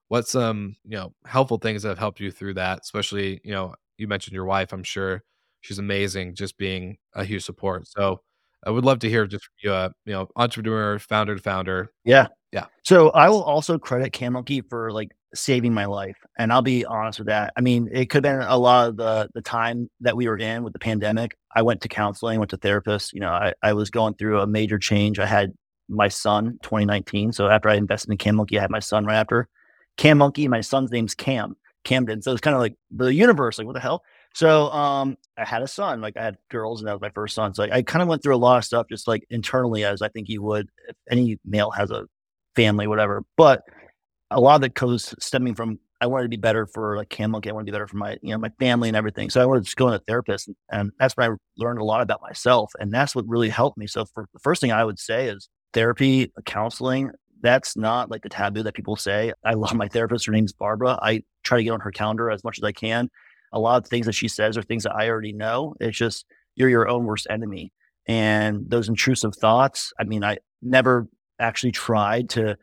what's some, you know, helpful things that have helped you through that? Especially, you know, you mentioned your wife, I'm sure she's amazing, just being a huge support. So I would love to hear just from you, uh, you know, entrepreneur, founder to founder. Yeah. Yeah. So I will also credit Can Monkey for like saving my life. And I'll be honest with that. I mean, it could have been a lot of the the time that we were in with the pandemic. I went to counseling, went to therapists. You know, I, I was going through a major change. I had my son 2019. So after I invested in Can Monkey, I had my son right after. Can Monkey, my son's name's Cam, Camden. So it's kind of like the universe, like what the hell? So um I had a son, like I had girls and that was my first son. So I, I kind of went through a lot of stuff just like internally as I think you would if any male has a family, whatever. But a lot of it goes stemming from I wanted to be better for like Can Monkey. I want to be better for my, you know, my family and everything. So I wanted to go to a therapist. And, and that's when I learned a lot about myself. And that's what really helped me. So for the first thing I would say is therapy, counseling, that's not like the taboo that people say. I love my therapist. Her name's Barbara. I try to get on her calendar as much as I can. A lot of things that she says are things that I already know. It's just you're your own worst enemy. And those intrusive thoughts, I mean, I never actually tried to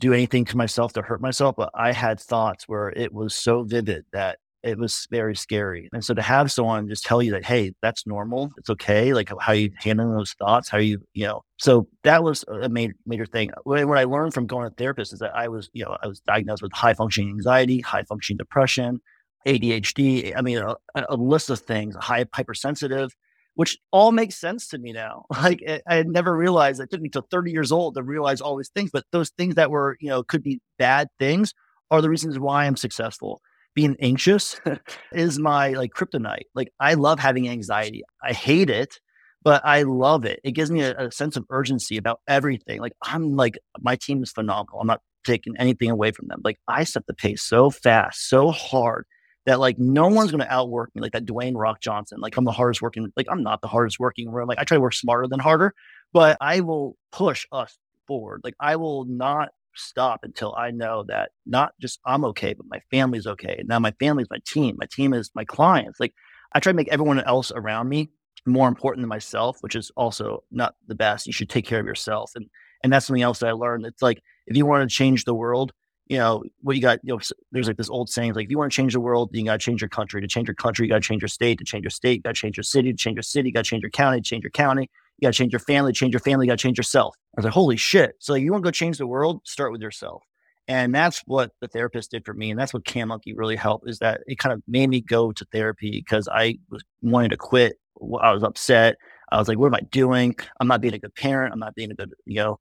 do anything to myself to hurt myself, but I had thoughts where it was so vivid that it was very scary. And so to have someone just tell you that, hey, that's normal, it's okay, like how you handle those thoughts, how you, you know, so that was a major, major thing. What I learned from going to therapist is that I was, you know, I was diagnosed with high functioning anxiety, high functioning depression, ADHD. I mean, a, a list of things, high hypersensitive, which all makes sense to me now. Like I had never realized it took me till 30 years old to realize all these things, but those things that were, you know, could be bad things are the reasons why I'm successful. Being anxious is my like kryptonite. Like I love having anxiety. I hate it, but I love it. It gives me a, a sense of urgency about everything. Like I'm like my team is phenomenal. I'm not taking anything away from them. Like I set the pace so fast, so hard that like no one's going to outwork me like that Dwayne Rock Johnson. Like I'm the hardest working, like I'm not the hardest working room. Like I try to work smarter than harder, but I will push us forward. Like I will not stop until I know that not just I'm okay, but my family's okay. Now my family's my team. My team is my clients. Like I try to make everyone else around me more important than myself, which is also not the best. You should take care of yourself. And and that's something else that I learned. It's like if you want to change the world, you know, what you got, you know, there's like this old saying, like, if you want to change the world, you got to change your country. To change your country, you got to change your state. To change your state, you got to change your city. To change your city, you got to change your county. To change your county, you got to change your family. To change your family, you got to change yourself. I was like, holy shit. So, like, you want to go change the world? Start with yourself. And that's what the therapist did for me. And that's what Can Monkey really helped is that it kind of made me go to therapy because I was wanting to quit. I was upset. I was like, what am I doing? I'm not being a good parent. I'm not being a good, you know,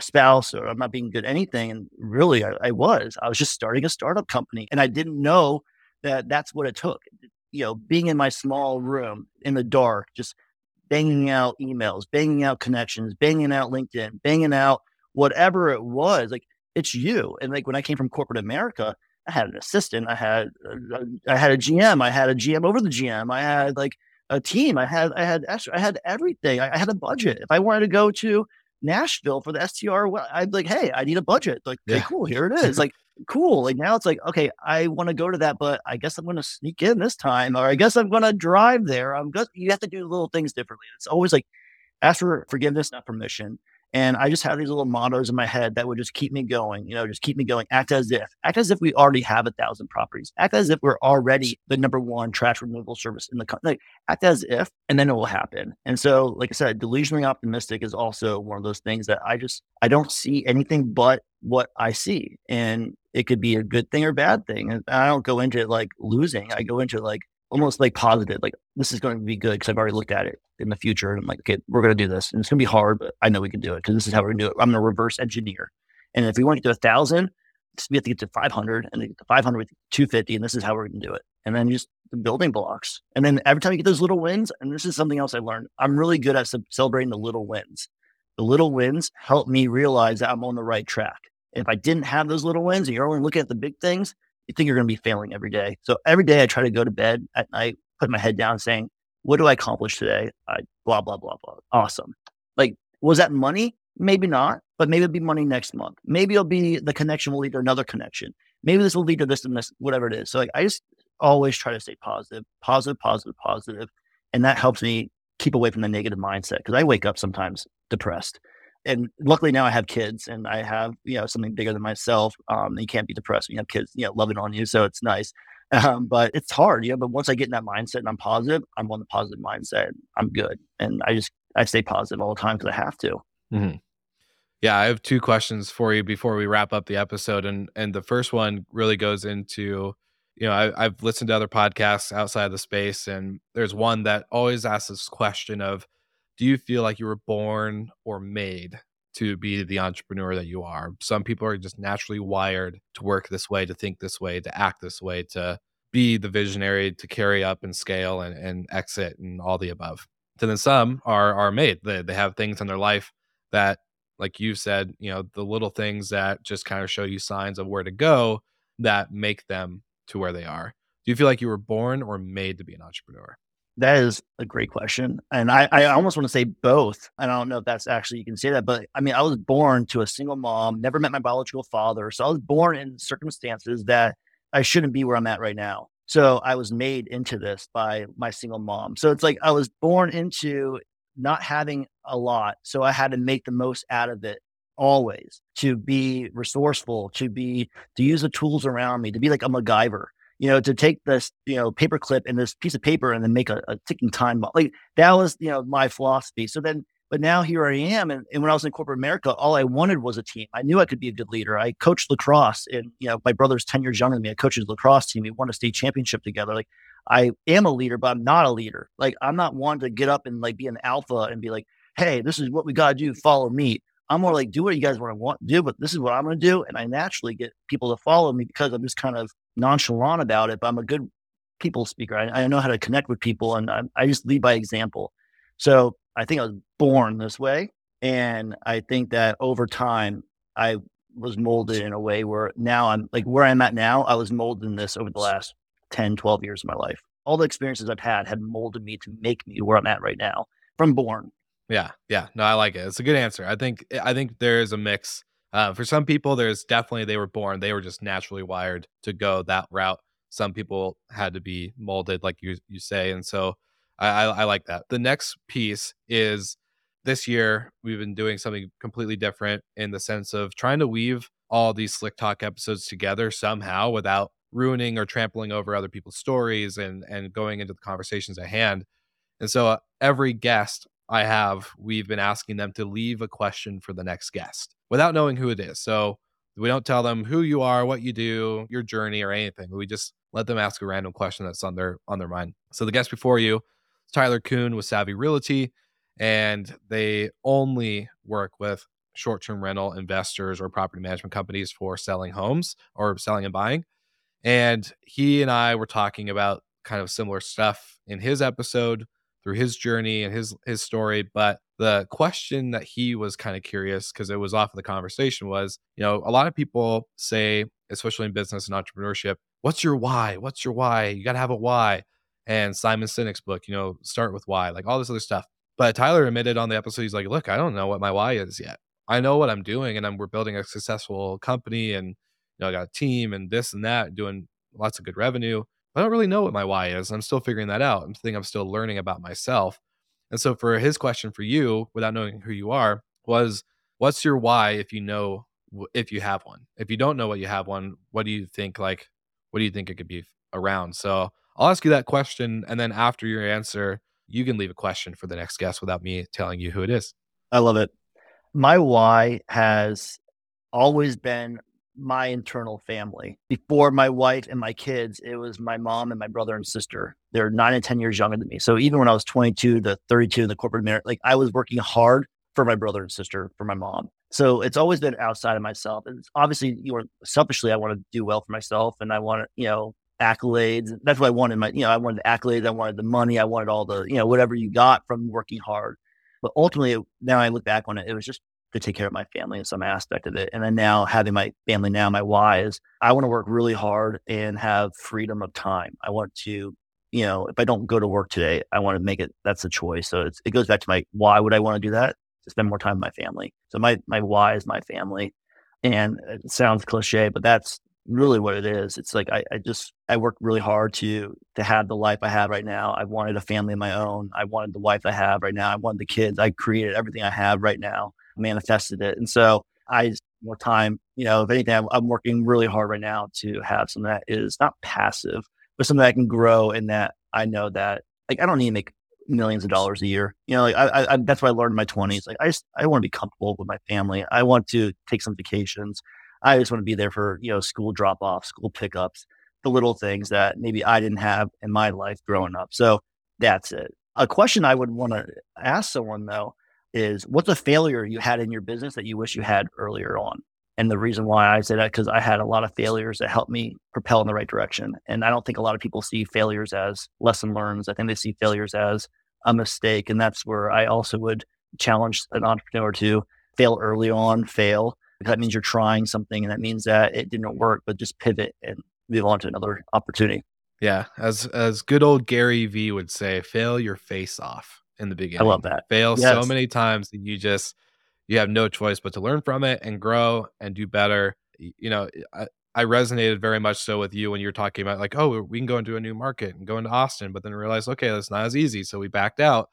spouse or I'm not being good at anything. And really, I, I, was. I was just starting a startup company, and I didn't know that that's what it took. You know, being in my small room in the dark, just banging out emails, banging out connections, banging out LinkedIn, banging out whatever it was. Like it's you. And like when I came from corporate America, I had an assistant, I had uh, I had a GM, I had a GM over the GM, I had like a team, I had I had I had everything. I had a budget. If I wanted to go to Nashville for the STR. Well. I'd like, hey, I need a budget. Like, yeah. okay, cool, here it is. Like, cool. Like now it's like, okay, I want to go to that, but I guess I'm going to sneak in this time, or I guess I'm going to drive there. I'm just, you have to do little things differently. It's always like, ask for forgiveness, not permission. And I just had these little mottos in my head that would just keep me going, you know, just keep me going. Act as if, act as if we already have a thousand properties. Act as if we're already the number one trash removal service in the country. Like, act as if, and then it will happen. And so, like I said, delusionally optimistic is also one of those things that I just, I don't see anything but what I see. And it could be a good thing or bad thing. And I don't go into it like losing. I go into like almost like positive, like this is going to be good because I've already looked at it in the future. And I'm like, okay, we're going to do this. And it's going to be hard, but I know we can do it because this is how we're going to do it. I'm going to reverse engineer. And if we want to get to a thousand, we have to get to 500 and to get to 500 with 250. And this is how we're going to do it. And then just the building blocks. And then every time you get those little wins, and this is something else I learned, I'm really good at celebrating the little wins. The little wins help me realize that I'm on the right track. If I didn't have those little wins and you're only looking at the big things, you think you're going to be failing every day. So every day I try to go to bed at night, put my head down saying, what do I accomplish today? I, blah, blah, blah, blah. Awesome. Like, was that money? Maybe not, but maybe it'll be money next month. Maybe it'll be the connection will lead to another connection. Maybe this will lead to this and this, whatever it is. So like, I just always try to stay positive, positive, positive, positive. And that helps me keep away from the negative mindset because I wake up sometimes depressed and luckily now I have kids and I have, you know, something bigger than myself. Um, you can't be depressed when you have kids, you know, loving on you. So it's nice. Um, but it's hard, you know, but once I get in that mindset and I'm positive, I'm on the positive mindset. I'm good. And I just, I stay positive all the time because I have to. Mm-hmm. Yeah. I have two questions for you before we wrap up the episode. And, and the first one really goes into, you know, I, I've listened to other podcasts outside the space and there's one that always asks this question of, do you feel like you were born or made to be the entrepreneur that you are? Some people are just naturally wired to work this way, to think this way, to act this way, to be the visionary, to carry up and scale and, and exit and all the above. And then some are are made. They they have things in their life that, like you said, you know, the little things that just kind of show you signs of where to go. that make them to where they are? Do you feel like you were born or made to be an entrepreneur? That is a great question. And I, I almost want to say both. I don't know if that's actually, you can say that, but I mean, I was born to a single mom, never met my biological father. So I was born in circumstances that I shouldn't be where I'm at right now. So I was made into this by my single mom. So it's like I was born into not having a lot. So I had to make the most out of it always to be resourceful, to be, to use the tools around me, to be like a MacGyver you know, to take this, you know, paper clip and this piece of paper and then make a, a ticking time bomb. Like that was, you know, my philosophy. So then, but now here I am. And, and when I was in corporate America, all I wanted was a team. I knew I could be a good leader. I coached lacrosse and, you know, my brother's 10 years younger than me. I coached his lacrosse team. We won a state championship together. Like I am a leader, but I'm not a leader. Like I'm not one to get up and like be an alpha and be like, Hey, this is what we got to do. Follow me. I'm more like, do what you guys want to do, but this is what I'm going to do. And I naturally get people to follow me because I'm just kind of nonchalant about it, but I'm a good people speaker. I, I know how to connect with people and I, I just lead by example. So I think I was born this way. And I think that over time, I was molded in a way where now I'm like where I'm at now, I was molded in this over the last 10, 12 years of my life. All the experiences I've had have molded me to make me where I'm at right now from born. Yeah, yeah. No, I like it. It's a good answer. I think I think there is a mix uh, for some people, there's definitely they were born, they were just naturally wired to go that route. Some people had to be molded, like you you say, and so I, I, like that. The next piece is this year we've been doing something completely different in the sense of trying to weave all these slick talk episodes together somehow without ruining or trampling over other people's stories and and going into the conversations at hand. And so uh, every guest I have, we've been asking them to leave a question for the next guest without knowing who it is. So we don't tell them who you are, what you do, your journey, or anything. We just let them ask a random question that's on their on their mind. So the guest before you, Tyler Kuhn with Savvy Realty, and they only work with short-term rental investors or property management companies for selling homes or selling and buying. And he and I were talking about kind of similar stuff in his episode through his journey and his his story but the question that he was kind of curious because it was off of the conversation was you know a lot of people say especially in business and entrepreneurship what's your why? What's your why? You got to have a why. And simon sinek's book you know start with why like all this other stuff. But tyler admitted on the episode he's like look i don't know what my why is yet. I know what i'm doing and I'm, we're building a successful company and you know i got a team and this and that doing lots of good revenue I don't really know what my why is. I'm still figuring that out. I'm think I'm still learning about myself. And so for his question for you, without knowing who you are, was what's your why if you know if you have one? If you don't know what you have one, what do you think like what do you think it could be around? So I'll ask you that question and then after your answer, you can leave a question for the next guest without me telling you who it is. I love it. My why has always been my internal family. Before my wife and my kids, it was my mom and my brother and sister. They're nine and 10 years younger than me. So even when I was 22 to 32 in the corporate America, like I was working hard for my brother and sister, for my mom. So it's always been outside of myself. And obviously, you know, selfishly, I want to do well for myself and I want, to, you know, accolades. That's what I wanted. My, you know, I wanted the accolades. I wanted the money. I wanted all the, you know, whatever you got from working hard. But ultimately, now I look back on it, it was just to take care of my family in some aspect of it. And then now having my family now, my why is I want to work really hard and have freedom of time. I want to, you know, if I don't go to work today, I want to make it that's a choice. So it goes back to my why would I want to do that? To spend more time with my family. So my my why is my family. And it sounds cliche, but that's really what it is. It's like I, I just I worked really hard to to have the life I have right now. I wanted a family of my own. I wanted the wife I have right now. I wanted the kids. I created everything I have right now manifested it. And so I more time, you know, if anything, I'm, I'm, working really hard right now to have something that is not passive, but something that I can grow and that I know that like I don't need to make millions of dollars a year. You know, like I, I that's what I learned in my twenties. Like I just I want to be comfortable with my family. I want to take some vacations. I just want to be there for you know school drop offs, school pickups, the little things that maybe I didn't have in my life growing up. So that's it. A question I would want to ask someone though is what's a failure you had in your business that you wish you had earlier on? And the reason why I say that because I had a lot of failures that helped me propel in the right direction. And I don't think a lot of people see failures as lesson learns. I think they see failures as a mistake. And that's where I also would challenge an entrepreneur to fail early on, fail, That means you're trying something and that means that it didn't work, but just pivot and move on to another opportunity. Yeah. As as good old Gary Vee would say, fail your face off in the beginning. I love that. Fail yes. so many times that you just you have no choice but to learn from it and grow and do better. You know, I, I resonated very much so with you when you're talking about like, oh, we can go into a new market and go into Austin, but then realize, okay, that's not as easy. So we backed out.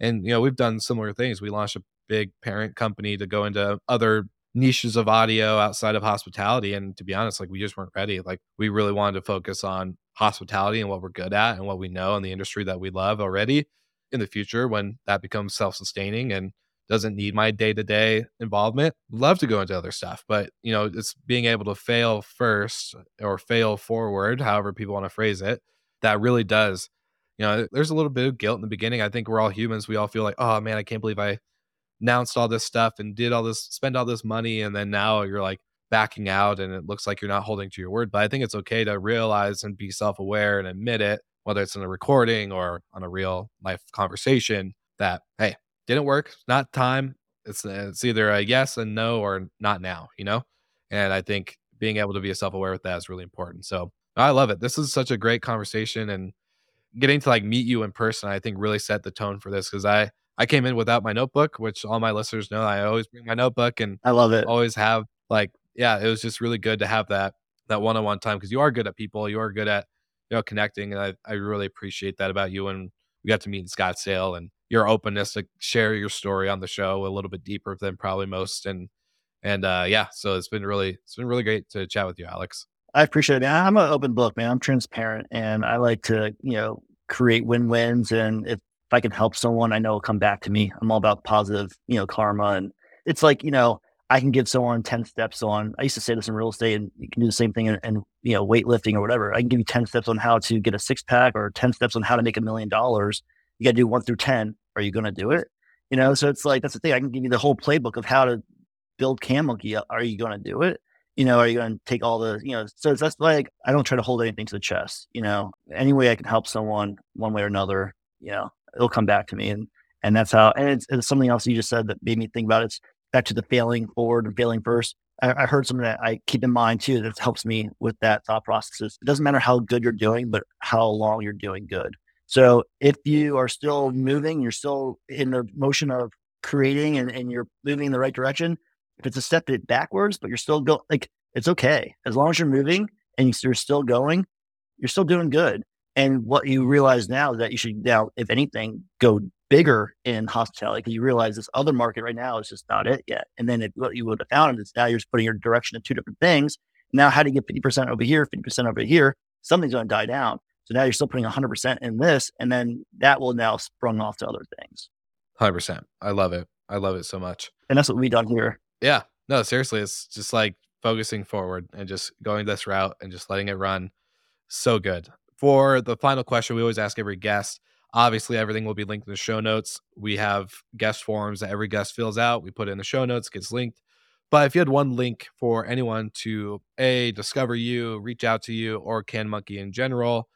And you know, we've done similar things. We launched a big parent company to go into other niches of audio outside of hospitality. And to be honest, like we just weren't ready. Like we really wanted to focus on hospitality and what we're good at and what we know in the industry that we love already in the future when that becomes self-sustaining and doesn't need my day-to-day involvement love to go into other stuff but you know it's being able to fail first or fail forward however people want to phrase it that really does you know there's a little bit of guilt in the beginning. I think we're all humans. We all feel like oh man i can't believe i announced all this stuff and did all this spend all this money and then now you're like backing out and it looks like you're not holding to your word but i think it's okay to realize and be self-aware and admit it whether it's in a recording or on a real life conversation, that, hey, didn't work, not time. It's, uh, it's either a yes and no or not now, you know? And I think being able to be self aware with that is really important. So I love it. This is such a great conversation and getting to like meet you in person, I think really set the tone for this because I, I came in without my notebook, which all my listeners know I always bring my notebook and I love it. Always have like, yeah, it was just really good to have that that one on one time because you are good at people, you are good at you know, connecting. And I, I really appreciate that about you. And we got to meet in Scottsdale and your openness to share your story on the show a little bit deeper than probably most. And, and uh, yeah, so it's been really, it's been really great to chat with you, Alex. I appreciate it. I'm an open book, man. I'm transparent and I like to, you know, create win-wins. And if, if I can help someone, I know it'll come back to me. I'm all about positive, you know, karma. And it's like, you know, I can give someone 10 steps on, I used to say this in real estate and you can do the same thing in, you know, weightlifting or whatever. I can give you 10 steps on how to get a six pack or 10 steps on how to make a million dollars. You got to do one through 10. Are you going to do it? You know, so it's like, that's the thing. I can give you the whole playbook of how to build Can Monkey. Are you going to do it? You know, are you going to take all the, you know, so that's like, I don't try to hold anything to the chest, you know, any way I can help someone one way or another, you know, it'll come back to me. And, and that's how, and it's, it's something else you just said that made me think about it. It's back to the failing forward and failing first. I, I heard something that I keep in mind too that helps me with that thought process. It doesn't matter how good you're doing, but how long you're doing good. So if you are still moving, you're still in the motion of creating and, and you're moving in the right direction. If it's a step backwards, but you're still going, like it's okay. As long as you're moving and you're still going, you're still doing good. And what you realize now is that you should now, if anything, go bigger in hospitality because you realize this other market right now is just not it yet. And then it, what you would have found is now you're just putting your direction in two different things. Now, how do you get 50% over here, 50% over here? Something's going to die down. So now you're still putting 100% in this, and then that will now sprung off to other things. 100%. I love it. I love it so much. And that's what we done here. Yeah. No, seriously, it's just like focusing forward and just going this route and just letting it run. So good. For the final question, we always ask every guest Obviously, everything will be linked in the show notes. We have guest forms that every guest fills out. We put in the show notes, gets linked. But if you had one link for anyone to a discover you, reach out to you, or Can Monkey in general,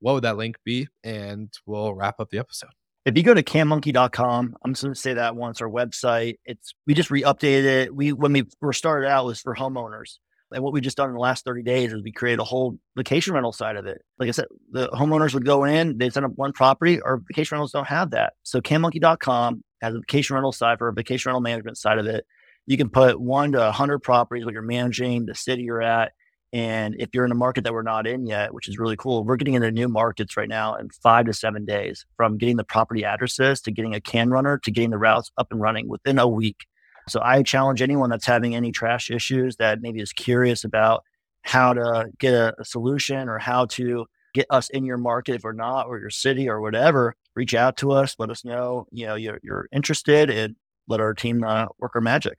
what would that link be? And we'll wrap up the episode. If you go to canmonkey.com, I'm just going to say that once our website, it's we just re-updated it. We when we first started out was for homeowners. And what we just done in the last 30 days is we created a whole vacation rental side of it. Like I said, the homeowners would go in, they'd set up one property. Our vacation rentals don't have that. So canmonkey.com has a vacation rental side for a vacation rental management side of it. You can put one to 100 properties what you're managing, the city you're at. And if you're in a market that we're not in yet, which is really cool, we're getting into new markets right now in five to seven days from getting the property addresses to getting a can runner to getting the routes up and running within a week. So I challenge anyone that's having any trash issues that maybe is curious about how to get a, solution or how to get us in your market if we're not, or your city or whatever, reach out to us. Let us know, you know, you're, you're interested and let our team uh, work our magic.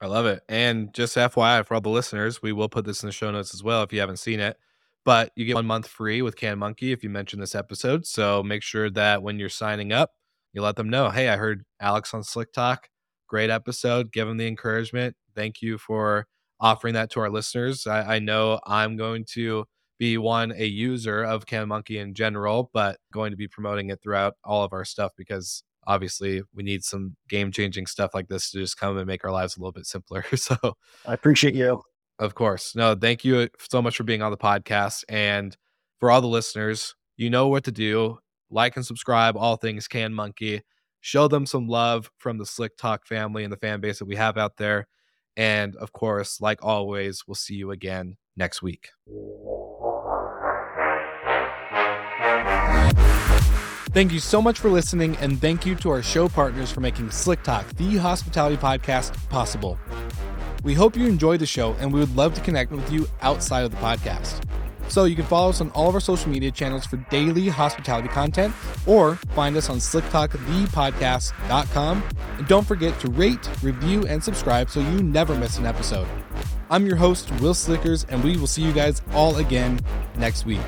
I love it. And just FYI for all the listeners, we will put this in the show notes as well if you haven't seen it. But you get one month free with Can Monkey if you mention this episode. So make sure that when you're signing up, you let them know, hey, I heard Alex on Slick Talk great episode. Give them the encouragement. Thank you for offering that to our listeners. I, I know I'm going to be one a user of Can Monkey in general, but going to be promoting it throughout all of our stuff because obviously we need some game changing stuff like this to just come and make our lives a little bit simpler. so I appreciate you. Of course. No, thank you so much for being on the podcast. And for all the listeners, you know what to do. Like and subscribe, all things Can Monkey. Show them some love from the Slick Talk family and the fan base that we have out there. And of course, like always, we'll see you again next week. Thank you so much for listening, and thank you to our show partners for making Slick Talk, the hospitality podcast, possible. We hope you enjoyed the show, and we would love to connect with you outside of the podcast. So you can follow us on all of our social media channels for daily hospitality content, or find us on slicktalkthepodcast.com. And don't forget to rate, review, and subscribe so you never miss an episode. I'm your host, Will Slickers, and we will see you guys all again next week.